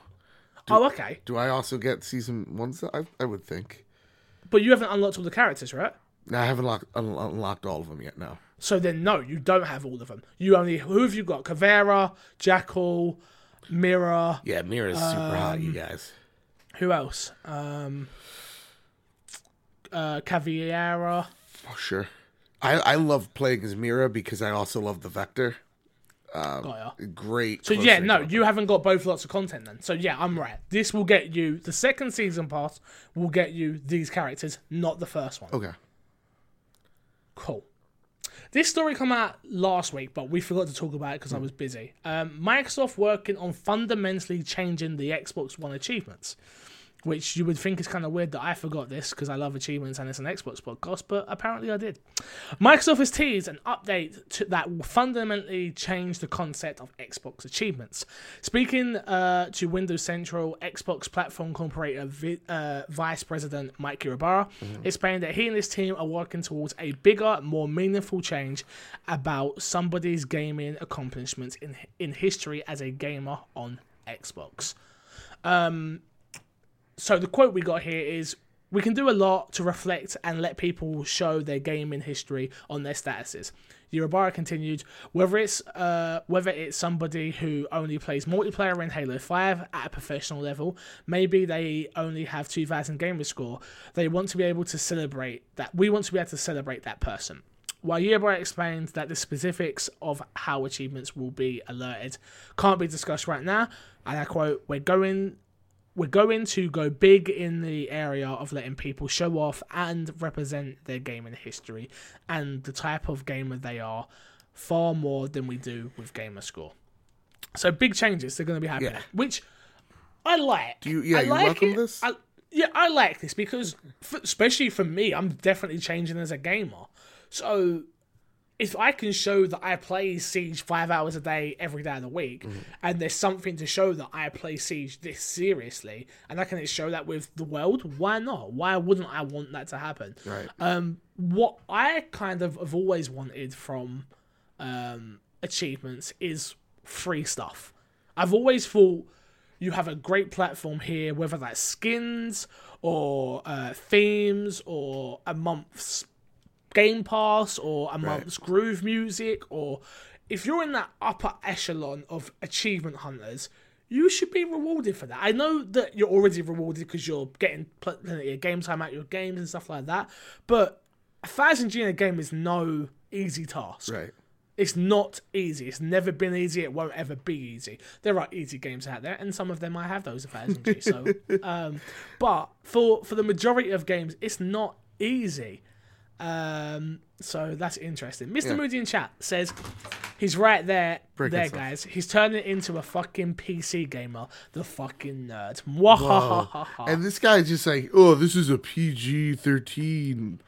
oh, okay. Do I also get season one? I, I would think. But you haven't unlocked all the characters, right? No, I haven't locked, un- unlocked all of them yet. No. So then, no, you don't have all of them. You only who have you got? Caveira, Jackal, Mira. Yeah, Mira's super hot, Um, you guys. Who else? Um, uh, Caveira. Oh, sure. I, I love playing as Mira because I also love the Vector. Got ya. Great. So yeah, no, you haven't got both lots of content then. So yeah, I'm right. This will get you the second season pass will get you these characters, not the first one. Okay. Cool. This story come out last week, but we forgot to talk about it because I was busy. Um, Microsoft working on fundamentally changing the Xbox One achievements, which you would think is kind of weird that I forgot this because I love achievements and it's an Xbox podcast, but apparently I did. Microsoft has teased an update to, that will fundamentally change the concept of Xbox achievements. Speaking uh, to Windows Central, Xbox platform operator Vi- uh, Vice President Mike Ybarra explained that he and his team are working towards a bigger, more meaningful change about somebody's gaming accomplishments in in history as a gamer on Xbox. Um, so the quote we got here is we can do a lot to reflect and let people show their gaming history on their statuses. Ybarra continued, whether it's uh, whether it's somebody who only plays multiplayer in Halo 5 at a professional level, maybe they only have 2000 gamer score, they want to be able to celebrate that. We want to be able to celebrate that person. while Ybarra explained that the specifics of how achievements will be alerted can't be discussed right now, and I quote, "We're going." We're going to go big in the area of letting people show off and represent their gaming history and the type of gamer they are far more than we do with Gamerscore. So big changes are going to be happening, Yeah. which I like. Do you- yeah, I you like welcome it. this? I, yeah, I like this because, f especially for me, I'm definitely changing as a gamer. So if I can show that I play Siege five hours a day every day of the week, Mm-hmm. and there's something to show that I play Siege this seriously, and I can show that with the world, why not? Why wouldn't I want that to happen? Right. Um, what I kind of have always wanted from um, achievements is free stuff. I've always thought you have a great platform here, whether that's skins or uh, themes or a month's Game Pass or a month's Groove Music, or if you're in that upper echelon of achievement hunters, you should be rewarded for that. I know that you're already rewarded because you're getting pl- plenty of game time out of your games and stuff like that, but a thousand G in a game is no easy task. Right. It's not easy. It's never been easy. It won't ever be easy. There are easy games out there, and some of them I have those a thousand G. So, um, but for for the majority of games, it's not easy. Um, so that's interesting. Mr. Yeah. Moody in chat says he's right there, Breaking there, stuff. guys. He's turning into a fucking PC gamer, the fucking nerd. And this guy's just like, oh, this is a PG thirteen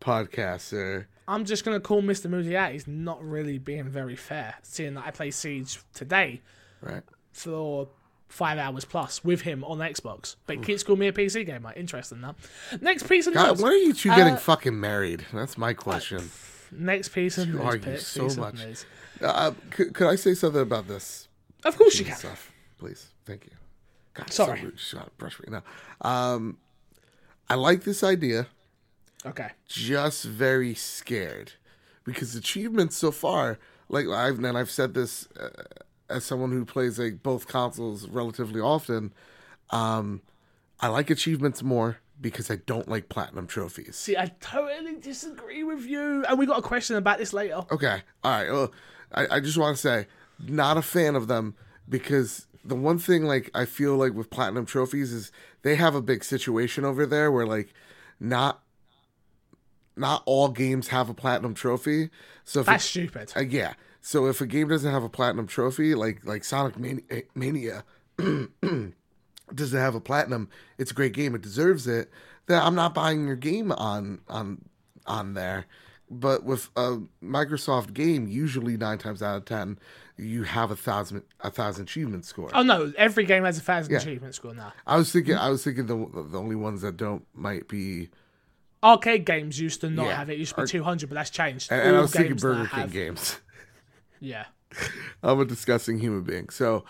podcast, sir. I'm just gonna call Mr. Moody out. He's not really being very fair, seeing that I play Siege today Right. for five hours plus with him on Xbox. But kids call me a PC gamer. Interesting that. Next piece of God, news. when are you two getting Uh, fucking married? That's my question. Next piece of news. argue so much. news. Uh, could, could I say something about this Of course you can. stuff, please? Thank you. God, Sorry. So rude. Just gotta brush me now. Um, I like this idea. Okay. just very scared because achievements so far like i've and i've said this uh, as someone who plays like both consoles relatively often um i like achievements more because i don't like platinum trophies See, I totally disagree with you. And we got a question about this later. okay all right well i, I just want to say not a fan of them because the one thing like i feel like with platinum trophies is they have a big situation over there where like not not all games have a platinum trophy so That's it- stupid. Uh, yeah. So if a game doesn't have a platinum trophy, like like Sonic eh, Mania doesn't have a platinum, it's a great game. It deserves it. Then I'm not buying your game on on on there. But with a Microsoft game, usually nine times out of ten, you have a thousand a thousand achievement score. Oh no, every game has a thousand Yeah. achievement score now. I was thinking, I was thinking the the only ones that don't might be, Arcade games used to not Yeah. have it. It used to be Ar- 200, but that's changed. and, and I was thinking Burger King have- games. Yeah. I'm a disgusting human being. So,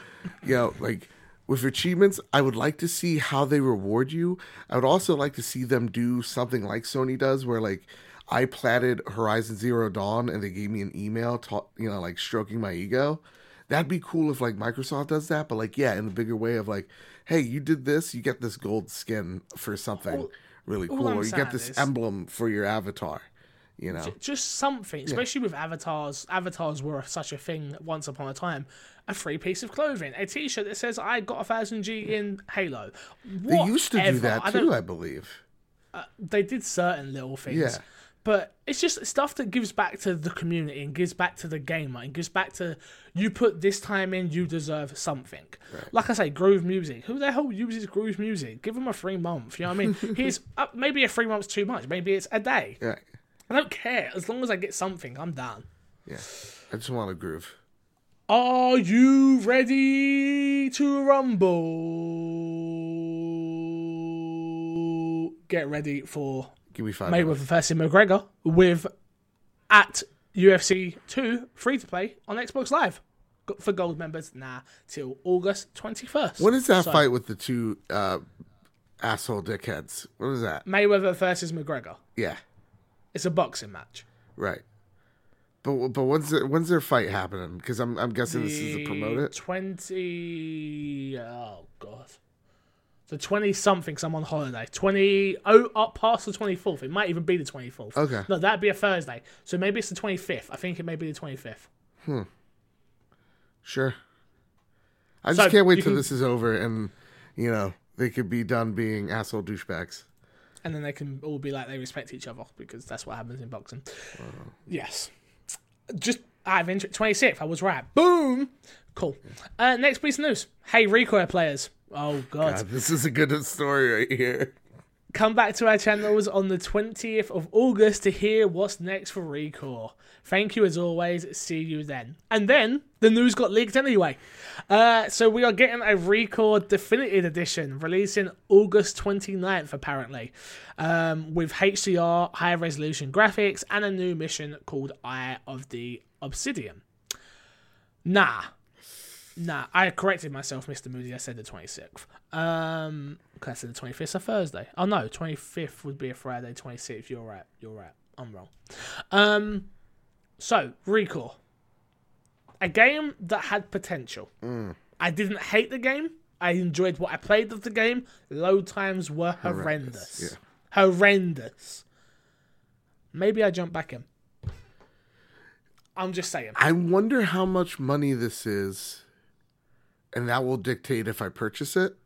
you know, like with achievements, I would like to see how they reward you. I would also like to see them do something like Sony does, where like I platted Horizon Zero Dawn and they gave me an email, ta- you know, like stroking my ego. That'd be cool if like Microsoft does that, but like yeah, in a bigger way of like, hey, you did this, you get this gold skin for something really cool, or you get saying this emblem for your avatar. You know, Just something, especially with avatars. Avatars were such a thing once upon a time. A free piece of clothing, a T-shirt that says "I got a thousand G in Halo." they used to do that I too, I believe. they did certain little things. Yeah. But it's just stuff that gives back to the community and gives back to the gamer and gives back to you put this time in, you deserve something. Like I say, Groove Music. Who the hell uses Groove Music? Give them a free month. You know what I mean? Here's uh, maybe a free month's too much. Maybe it's a day. Yeah, I don't care. As long as I get something, I'm down. yeah. I just want to groove. Are you ready to rumble? Get ready for Give me five. Mayweather versus McGregor with at UFC 2 free to play on Xbox Live for gold members now till August 21st. When is that So, fight with the two uh, asshole dickheads? What is that? Mayweather versus McGregor. Yeah, It's a boxing match. right. But but when's their, when's their fight happening? Because I'm I'm guessing this is to promote it. 20 oh god. So 20 something, I'm on holiday. 20, oh, up past the 24th. It might even be the 24th. Okay. No, that'd be a Thursday. So maybe it's the 25th. I think it may be the 25th. Hmm. Sure. I just So, can't wait till can- this is over and you know they could be done being asshole douchebags. And then they can all be like they respect each other because that's what happens in boxing. Yes. Just out of interest, 26th, I was right. Boom! Cool. Uh, next piece of news. Hey, ReCore players. Oh, God. God, this is a good story right here. Come back to our channels on the 20th of August to hear what's next for Recore. Thank you as always. See you then. And then the news got leaked anyway. Uh, so we are getting a Recore Definitive Edition releasing August 29th, apparently, um, with HDR, high resolution graphics, and a new mission called Eye of the Obsidian. Nah. Nah, I corrected myself, Mr. Moody. I said the 26th. Um, said the 25th is a Thursday. Oh, no, 25th would be a Friday, 26th. You're right. You're right. I'm wrong. Um, so, Recore. A game that had potential. I didn't hate the game. I enjoyed what I played of the game. Load times were horrendous. Horrendous, Horrendous. Maybe I jump back in. I'm just saying. I wonder how much money this is, and that will dictate if I purchase it.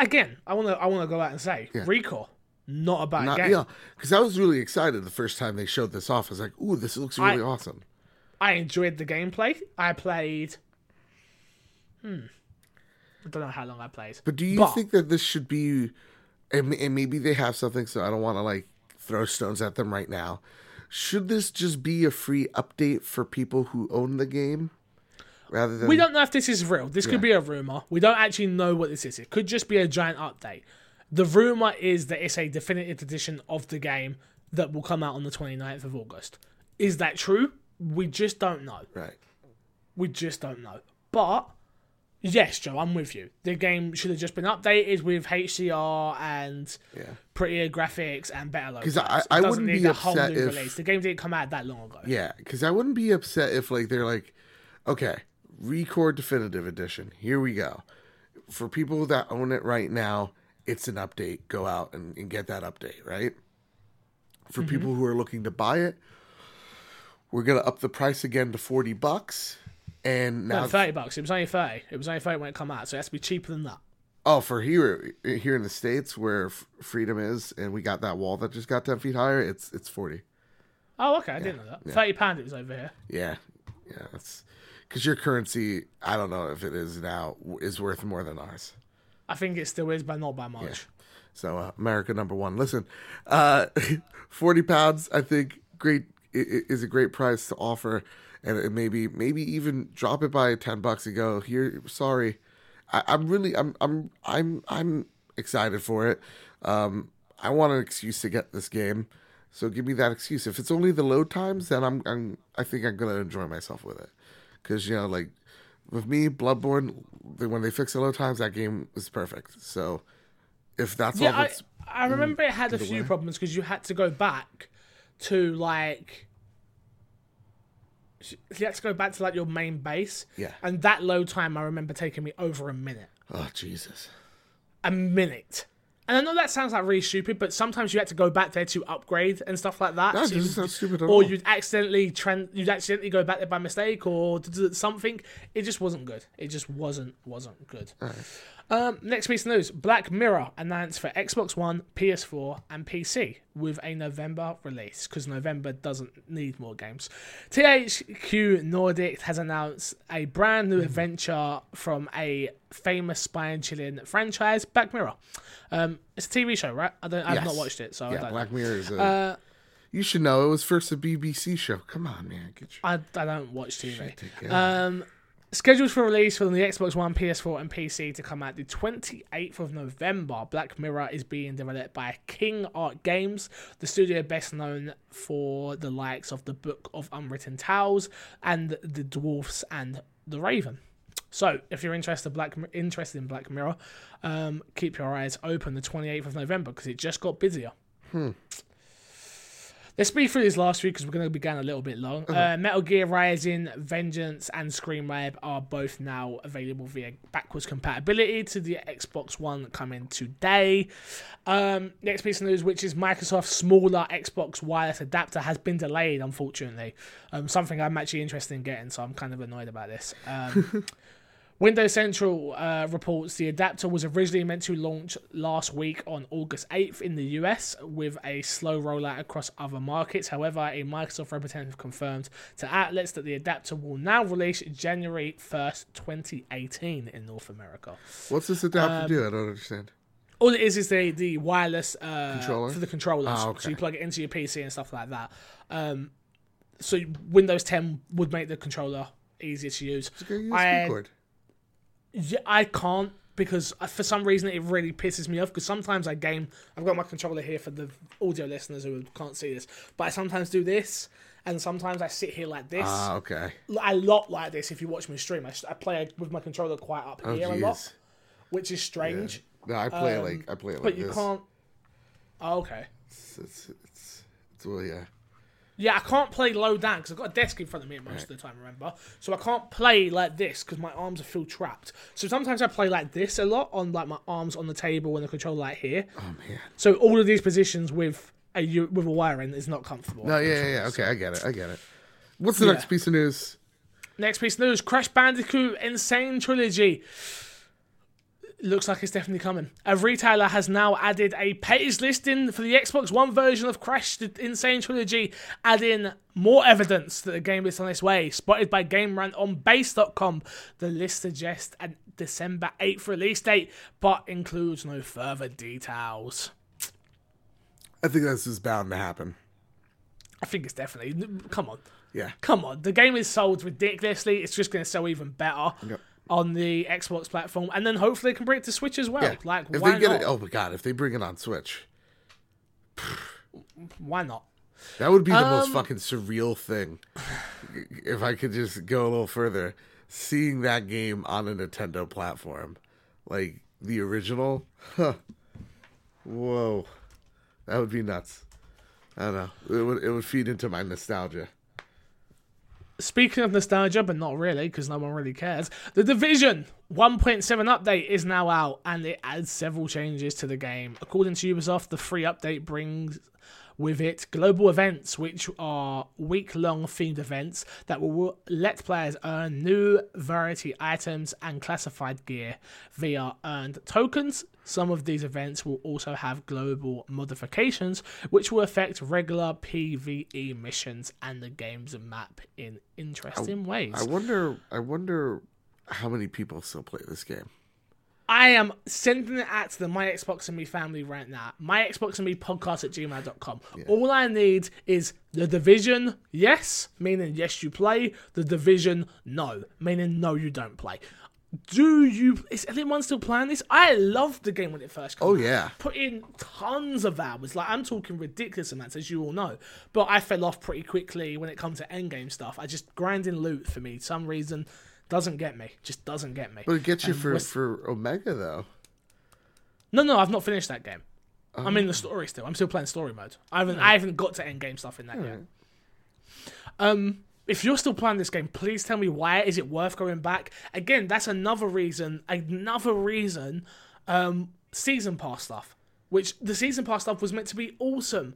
Again, I want to I want to go out and say, Recore, not a bad Not, game. yeah, because I was really excited the first time they showed this off. I was like, "Ooh, this looks really I- awesome." I enjoyed the gameplay. I played. Hmm. I don't know how long I played. But do you But- think that this should be, and, and maybe they have something, so I don't want to like throw stones at them right now. Should this just be a free update for people who own the game, rather than We don't know if this is real. This could be a rumor. We don't actually know what this is. It could just be a giant update. The rumor is that it's a definitive edition of the game that will come out on the 29th of August. Is that true? We just don't know. right? We just don't know. But yes, Joe, I'm with you. The game should have just been updated with HDR and Yeah. prettier graphics and better logos. 'Cause I- I wouldn't need be upset new if- release. The game didn't come out that long ago. Yeah, because I wouldn't be upset if like they're like, okay, ReCore Definitive Edition, here we go. For people that own it right now, it's an update. Go out and, and get that update, right? For mm-hmm. people who are looking to buy it, we're gonna up the price again to forty bucks. And now, No, 30 bucks. It was only 30. It was only 30 when it come out, so it has to be cheaper than that. oh, for here here in the states where F- Freedom is, and we got that wall that just got ten feet higher, it's it's forty. Oh, okay. I didn't know that. Thirty pound it was over here. Yeah, yeah, that's because your currency. I don't know if it is now is worth more than ours. I think it still is, but not by much. So uh, America number one. Listen, uh, forty pounds. I think great is a great price to offer, and maybe maybe even drop it by ten bucks and go here. Sorry, I, I'm really I'm I'm I'm I'm excited for it. Um, I want an excuse to get this game, so give me that excuse. If it's only the load times, then I'm I'm I think I'm gonna enjoy myself with it, because you know like with me Bloodborne, when they fix the load times, that game was perfect. So if that's Yeah, all I, that's I mm, remember it had a few problems because you had to go back to like. You had to go back to like your main base. Yeah. And that load time, I remember taking me over a minute. oh Jesus. a minute. And I know that sounds like really stupid, but sometimes you had to go back there to upgrade and stuff like that. That So doesn't sound stupid at or you'd accidentally tran- you'd accidentally go back there by mistake or do something. It just wasn't good. It just wasn't wasn't good. Um, next piece of news: Black Mirror announced for Xbox One, PS4, and PC with a November release because November doesn't need more games. THQ Nordic has announced a brand new adventure from a famous spy and chilling franchise, Black Mirror. Um, it's a TV show, right? I don't. I've Yes. not watched it, so I Yeah. Black Mirror is a. Uh, you should know it was first a BBC show. Come on, man, get your I, I don't watch TV. Um, scheduled for release for the Xbox One, PS4, and PC to come out the 28th of November. Black Mirror is being developed by King Art Games, the studio best known for the likes of the Book of Unwritten Tales and the Dwarfs and the Raven. So, if you're interested Black interested in Black Mirror, um, keep your eyes open the 28th of November because it just got busier. Let's speed through these last week because we're going to be going a little bit long. Uh, Metal Gear Rising, Vengeance, and ScreamRide are both now available via backwards compatibility to the Xbox One coming today. Um, next piece of news, which is Microsoft's smaller Xbox wireless adapter, has been delayed, unfortunately. Um, something I'm actually interested in getting, so I'm kind of annoyed about this. Um, Windows Central uh, reports the adapter was originally meant to launch last week on August 8th in the US with a slow rollout across other markets. However, a Microsoft representative confirmed to outlets that the adapter will now release January 1st, 2018 in North America. What's this adapter do? I don't understand. All it is is the the wireless uh, Controller? for the controllers. Ah, So you plug it into your PC and stuff like that. Um, so Windows 10 would make the controller easier to use. It's a USB I- cord. Yeah, I can't because for some reason it really pisses me off because sometimes I game. I've got my controller here for the audio listeners who can't see this, but I sometimes do this, and sometimes I sit here like this. Ah, okay. I lot like this. If you watch me stream, I, I play with my controller quite up Oh, here a lot, which is strange. No, I play Um, like I play it like But you this. can't. Oh, okay. It's, it's, it's, it's well, yeah. Yeah, I can't play low down because I've got a desk in front of me most of the time, remember? So I can't play like this because my arms are feel trapped. So sometimes I play like this a lot on like my arms on the table and the controller like here. Oh man. So all of these positions with a with a wire in is not comfortable. No, yeah, yeah, yeah. Okay, I get it. I get it. What's the Yeah. next piece of news? Next piece of news: Crash Bandicoot N. Sane Trilogy. Looks like it's definitely coming. A retailer has now added a page listing for the Xbox One version of Crash the N. Sane Trilogy, adding more evidence that the game is on its way. Spotted by Game Rant on base.com, the list suggests a December 8th release date, but includes no further details. I think this is bound to happen. I think it's definitely. Come on. Yeah. Come on, the game is sold ridiculously. It's just going to sell even better Yep. On the Xbox platform, and then hopefully they can bring it to Switch as well. Yeah. Like, if why they get not? it, oh my god, if they bring it on Switch, Why not? that would be the most Um, fucking surreal thing. if I could just go a little further, seeing that game on a Nintendo platform, like the original, huh. whoa, that would be nuts. I don't know. It would it would feed into my nostalgia. Speaking of nostalgia, but not really, because no one really cares. The Division 1.7 update is now out, and it adds several changes to the game. According to Ubisoft, the free update brings with it global events, which are week long themed events that will let players earn new variety items and classified gear via earned tokens. Some of these events will also have global modifications, which will affect regular PvE missions and the game's map in interesting ways. I wonder. I wonder how many people still play this game. I am sending it out to the My Xbox and Me family right now. My Xbox and Me podcast at gmail.com. All I need is the division, yes, meaning yes, you play. The division, no, meaning no, you don't play. Do you. Is anyone still playing this? I loved the game when it first came out. Oh out. yeah, Put in tons of hours. Like, I'm talking ridiculous amounts, as you all know. But I fell off pretty quickly when it comes to endgame stuff. I just grinding loot for me, some reason, doesn't get me. Just doesn't get me. but it gets you for for Omega though. No, no, I've not finished that game. I'm Oh. in the story still. I'm still playing story mode. I haven't I haven't got to end game stuff in that yet. Um if you're still playing this game, please tell me why is it worth going back? Again, that's another reason, another reason um season pass stuff, which the season pass stuff was meant to be awesome.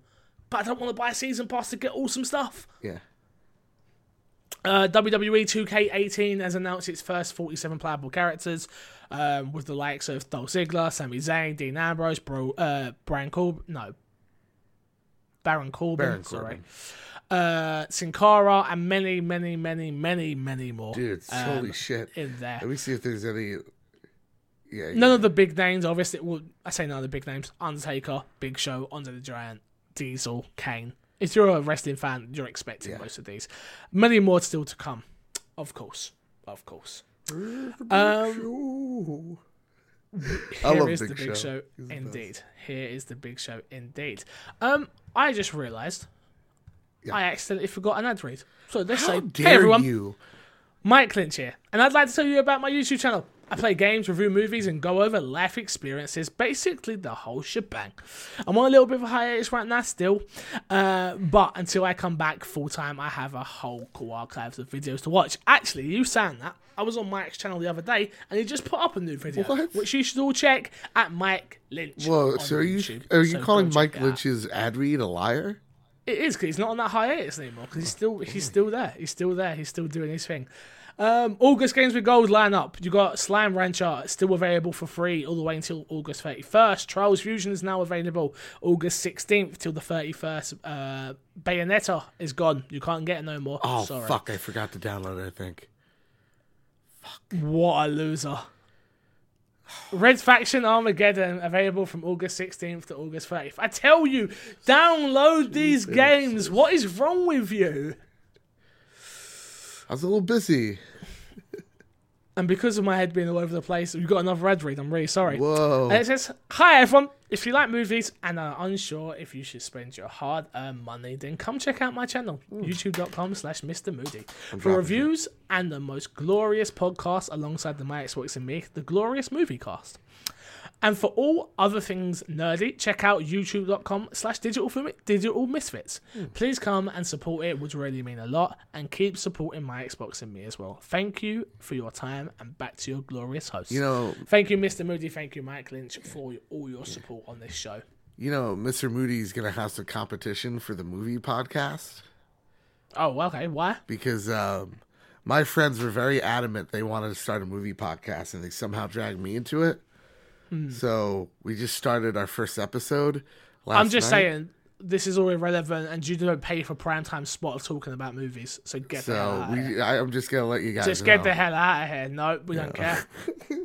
But I don't want to buy a season pass to get awesome stuff. Yeah. Uh, WWE 2K18 has announced its first 47 playable characters, um, with the likes of Dolph Ziggler, Sami Zayn, Dean Ambrose, Bro, uh, Brian Corbin, no, Baron Corbin, Baron sorry, Corbin. uh, Sin Cara, and many, many, many, many, many more. Dude, um, holy shit. in there. Let me see if there's any. Yeah. None of the big names, obviously. Well, I say none of the big names: Undertaker, Big Show, Andre the Giant, Diesel, Kane. If you're a wrestling fan, you're expecting Yeah. most of these. Many more still to come, of course, of course. Um, Show. I love is Big the big Show. show, indeed. Here is the big show, indeed. Um, I just realised Yeah. I accidentally forgot an ad read. So let's How say, dare hey everyone, you? Mike Lynch here, and I'd like to tell you about my YouTube channel. I play games, review movies, and go over life experiences. Basically, the whole shebang. I'm on a little bit of a hiatus right now, still. Uh, but until I come back full time, I have a whole cool archives of videos to watch. Actually, you saying that, I was on Mike's channel the other day, and he just put up a new video, What? which you should all check at Mike Lynch. Whoa, so are you YouTube. are you So calling Mike. Lynch's ad read a liar? It is because he's not on that hiatus anymore. Because he's still he's still there. He's still there. He's still doing his thing. Um, August games with gold line up. You got Slime Rancher still available for free all the way until August thirty first. Trials Fusion is now available August sixteenth till the thirty first. Uh, Bayonetta is gone. You can't get it no more. Oh Sorry. fuck! I forgot to download it. I think. Fuck. What a loser. Red Faction Armageddon available from August 16th to August 30th. I tell you, download these games. What is wrong with you? I was a little busy. And because of my head being all over the place, we've got another ad read. I'm really sorry. Whoa! And it says, Hi everyone. If you like movies and are unsure if you should spend your hard earned money, then come check out my channel, youtube.com slash Mr. Moody. For reviews and the most glorious podcast alongside the My Xbox and Me, the Glorious Movie Cast. And for all other things nerdy, check out youtube.com slash digital digital misfits. Please come and support it, it would really mean a lot. And keep supporting my Xbox and me as well. Thank you for your time and back to your glorious host. you know, Thank you, Mr. Moody. Thank you, Mike Lynch, for all your support on this show. you know, Mr. Moody's gonna have some competition for the movie podcast Oh, okay. Why? because um, my friends were very adamant they wanted to start a movie podcast, and they somehow dragged me into it. Hmm. So we just started our first episode. Last I'm just night. saying this is all irrelevant, and you don't pay for primetime spot of talking about movies. So get the hell So out of here. I, I'm just gonna let you guys Just know. get the hell out of here. No, we don't care.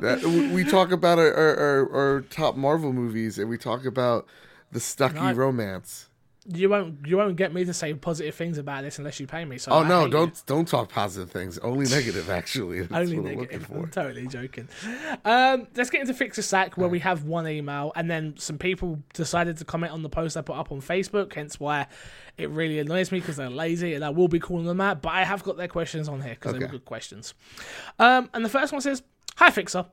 That- we we talk about our, our, our, our top Marvel movies, and we talk about the Stucky No. romance. You won't. You won't get me to say positive things about this unless you pay me. So Oh I no! Don't don't talk positive things. Only negative, actually. That's. Only what I'm looking negative. for. I'm totally joking. Um, let's get into fix a sack where we have one email and then some people decided to comment on the post I put up on Facebook. Hence why it really annoys me because they're lazy and I will be calling them out. But I have got their questions on here because they were Okay. good questions. Um, and the first one says, "Hi Fixer,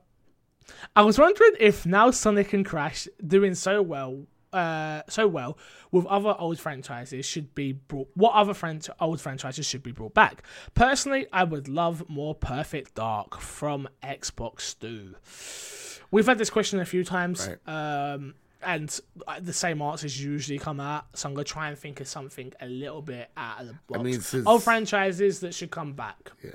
I was wondering if now Sonic and Crash doing so well." Uh, so well with other old franchises should be brought what other franch- old franchises should be brought back personally i would love more perfect dark from xbox stew we've had this question a few times Right. um, and uh, the same answers usually come out so i'm going to try and think of something a little bit out of the box mean, since- old franchises that should come back Yeah.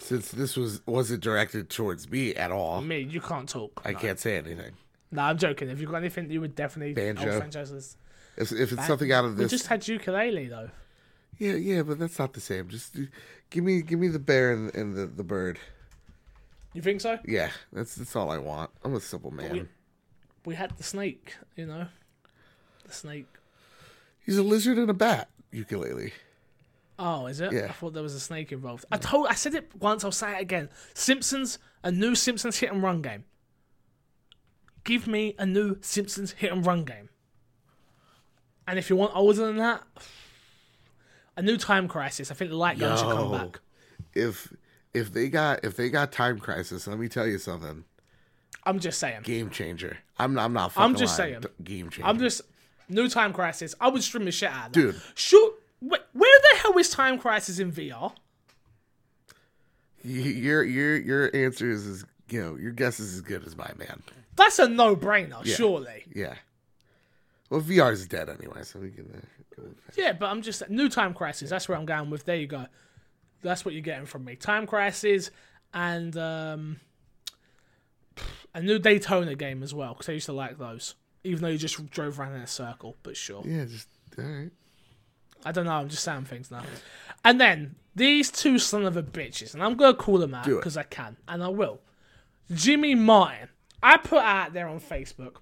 Since this was wasn't directed towards me at all, me you can't talk I can't say anything. No i'm joking if you've got anything you would definitely Banjo. franchises If, if it's something out of this, we just had Yooka-Laylee though yeah, yeah, but that's not the same. Just uh, give me give me the bear and, and the, the bird. you think so Yeah, that's that's all I want. I'm a simple man. we- we had the snake you know the snake He's a lizard and a bat Yooka-Laylee. Oh, is it? Yeah. I thought there was a snake involved. I told, I said it once. I'll say it again. Simpsons, a new Simpsons hit and run game. Give me a new Simpsons hit and run game. And if you want older than that, a new Time Crisis. I think the light gun should come back. If if they got if they got time crisis, let me tell you something. I'm just saying. Game changer. I'm not. I'm not. I'm just lying. saying. Game changer. I'm just new Time Crisis. I would stream the shit out of that. Dude. Wait, where the hell is Time Crisis in VR? Your your your answer is as you know. Your guess is as good as mine, man. That's a no-brainer, surely. Yeah. Well, VR is dead anyway, so we can. Uh, go with that. Yeah, but I'm just new time crisis. That's where I'm going with. There you go. That's what you're getting from me. Time crisis and um, a new Daytona game as well because I used to like those. Even though you just drove around in a circle, but sure. yeah, just all right. I don't know. I'm just saying things now. And then these two son of a bitches, and I'm gonna call them out because I can, and I will. Jimmy Martin. I put out there on Facebook.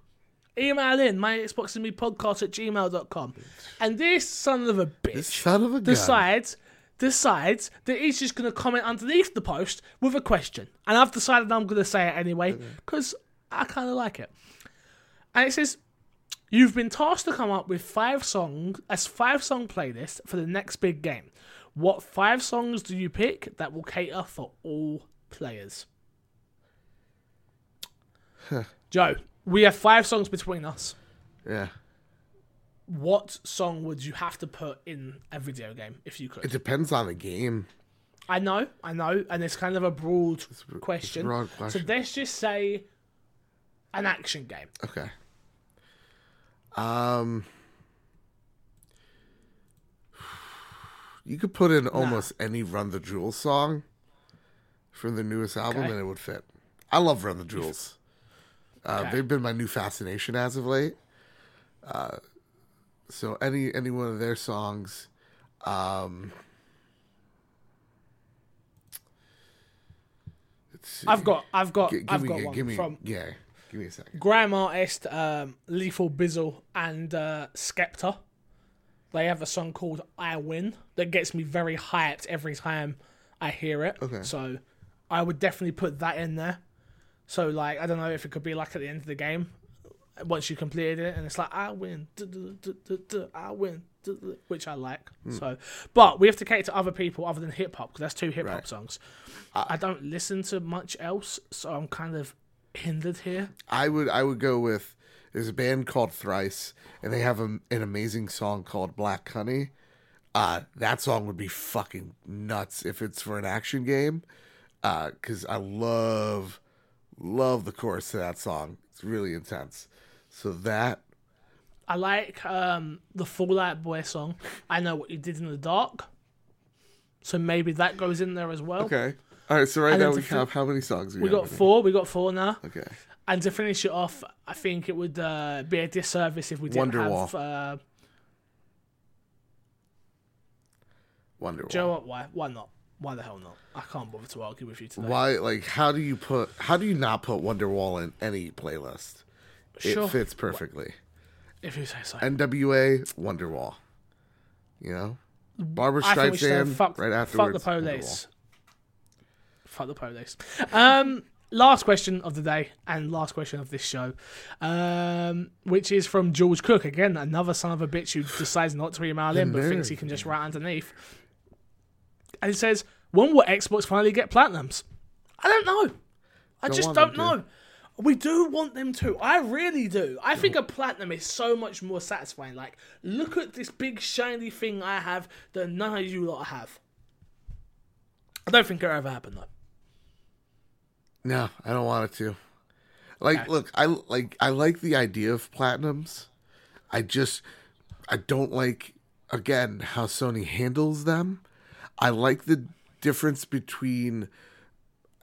Email in my Xbox and me podcast at gmail.com. And this son of a bitch This son of a gun. decides decides that he's just going to comment underneath the post with a question. And I've decided I'm going to say it anyway because I kind of like it. And it says, You've been tasked to come up with five songs as five song playlist for the next big game. What five songs do you pick that will cater for all players? Joe, we have five songs between us. Yeah. What song would you have to put in a video game if you could? It depends on the game. I know, I know, and it's kind of a broad a- question. it's a broad So let's just say an action game. Okay. Um. You could put in almost any Run the Jewels song from the newest album, Okay. and it would fit. I love Run the Jewels. Uh, Okay. They've been my new fascination as of late. Uh, so any any one of their songs, um. I've got, I've got, I've me, got gi- one me, from yeah, give me a second. Grime Artist, um, Lethal Bizzle, and uh, Skepta. They have a song called "I Win" that gets me very hyped every time I hear it. Okay. So I would definitely put that in there. So like, I don't know if it could be like at the end of the game, once you completed it, and it's like I win, duh, duh, duh, duh, duh, I win, which I like. So, but we have to cater to other people other than hip hop because that's two hip hop Right. songs. I don't listen to much else, so I'm kind of hindered here. I would I would go with there's a band called Thrice and they have a, an amazing song called Black Honey. Uh that song would be fucking nuts if it's for an action game. Uh cuz I love love the chorus to that song. It's really intense. So that I like um, the Fall Out Boy song. I know what you did in the dark. So maybe that goes in there as well. okay. All right, so right And now we fi- have how many songs We have got four. We got four now. Okay. And to finish it off, I think it would uh, be a disservice if we didn't Wonderwall. have uh, Wonderwall. Joe. Why? Why not? Why the hell not? I can't bother to argue with you today. Why like how do you put how do you not put Wonderwall in any playlist? It fits perfectly. If you say so. NWA Wonderwall. You know? Think Streisand should say fuck, right fuck the police. Fuck the police. Um, last question of the day and last question of this show, um, which is from George Cook. Again, another son of a bitch who decides not to email in but thinks he can just write underneath. And it says, "When will Xbox finally get platinums?" I don't know. I Don't just don't know. We do want them to. I really do. I think a platinum is so much more satisfying. Like, look at this big shiny thing I have that none of you lot have. I don't think it'll ever happen though. No, I don't want it to. Like, Okay. look, I like I like the idea of platinums. I just I don't like again how Sony handles them. I like the difference between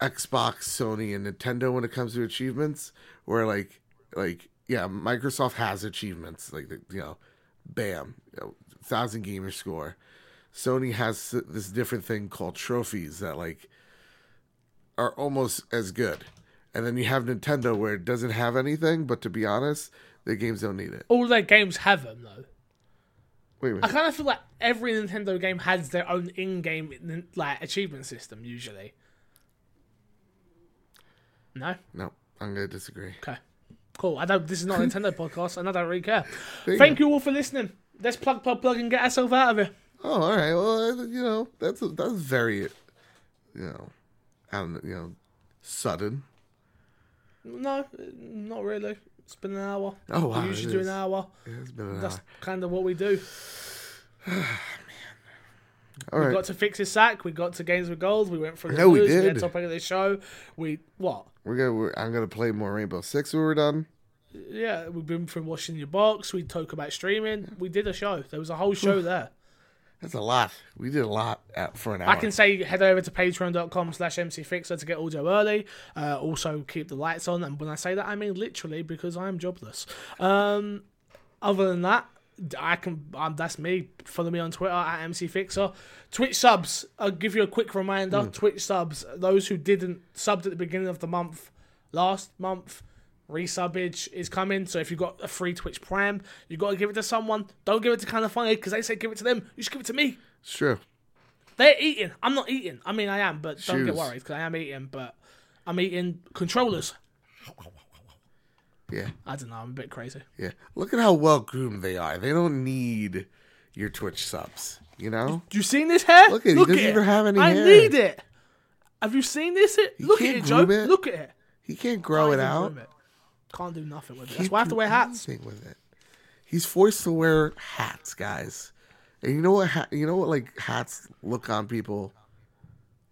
Xbox, Sony, and Nintendo when it comes to achievements. Where like like yeah, Microsoft has achievements like you know, bam, you know, thousand gamer score. Sony has this different thing called trophies that like are almost as good. And then you have Nintendo where it doesn't have anything, but to be honest, the games don't need it. All their games have them though. Wait a I kind of feel like every Nintendo game has their own in-game like achievement system usually. No, No, I'm gonna disagree. okay, cool. I don't. This is not a Nintendo podcast, and I don't really care. There Thank you all for listening. Let's plug, plug, plug, and get ourselves out of here. Oh, all right. Well, uh, you know, that's that's very, you know, I don't know, you know, sudden. No, not really. It's been an hour. Oh, wow, We usually do an hour. It's been an That's hour. kind of what we do. All We right. got to fix his sack. We got to games with gold. We went through the No, we news. We, had topic of the show. We what? We're gonna. We're, I'm gonna play more Rainbow Six when we're done. Yeah, we've been through washing your box. We talk about streaming. We did a show. There was a whole show there. That's a lot. We did a lot for an hour. I can say head over to patreon.com slash mcfixer to get audio early. Uh, also, keep the lights on. And when I say that, I mean literally because I'm jobless. Um, other than that, I can. Um, that's me. Follow me on Twitter at mcfixer. Twitch subs. I'll give you a quick reminder. Twitch subs. Those who didn't subbed at the beginning of the month, last month, resubbage is coming. So if you've got a free Twitch Prime, you've got to give it to someone. Don't give it to kind of funny because they say give it to them. You should give it to me. It's true. They're eating. I'm not eating. I mean, I am, but don't get worried because I am eating. But I'm eating controllers. Yeah. I don't know. I'm a bit crazy. Yeah. Look at how well groomed they are. They don't need, your Twitch subs. You know, Do you seen this hair? Look at it, he doesn't even have any I hair. need it. Have you seen this? Look at it, Joe. it. Look at it. he can't grow oh, it out. it. Can't do nothing with it. That's why I have to wear hats. with it. He's forced to wear hats, guys. And you know what? Ha- you know what? Like hats look on people.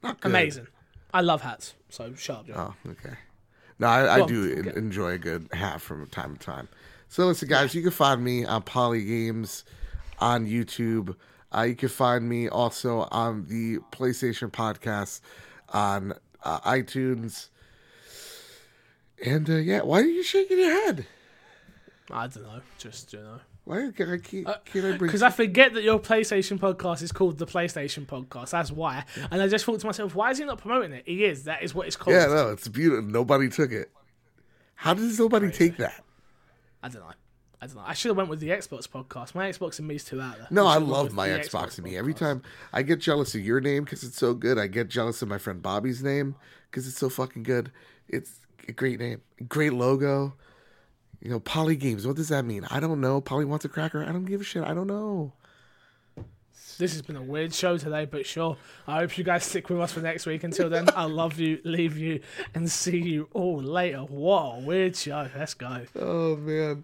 Not good. Amazing. I love hats. So shut up, Joe. Oh, okay. No, I, I do okay. enjoy a good hat from time to time. So listen, guys, you can find me on Poly Games on YouTube. Uh, you can find me also on the PlayStation Podcast on uh, iTunes. And uh, yeah, why are you shaking your head? I don't know. Just you know. Why can I keep? Can I bring? Because I forget that your PlayStation podcast is called the PlayStation Podcast. That's why. And I just thought to myself, why is he not promoting it? He is. That is what it's called. Yeah, no, it's beautiful. Nobody took it. How does nobody take that? I don't know. I don't know. I should have went with the Xbox podcast. My Xbox and me's too out there. No, I I love my the Xbox and me. Every time I get jealous of your name because it's so good, I get jealous of my friend Bobby's name because it's so fucking good. It's a great name, great logo. You know, Poly Games. What does that mean? I don't know. Polly wants a cracker. I don't give a shit. I don't know. This has been a weird show today, but sure. I hope you guys stick with us for next week. Until then, I love you, leave you, and see you all later. What a weird show. Let's go. Oh man.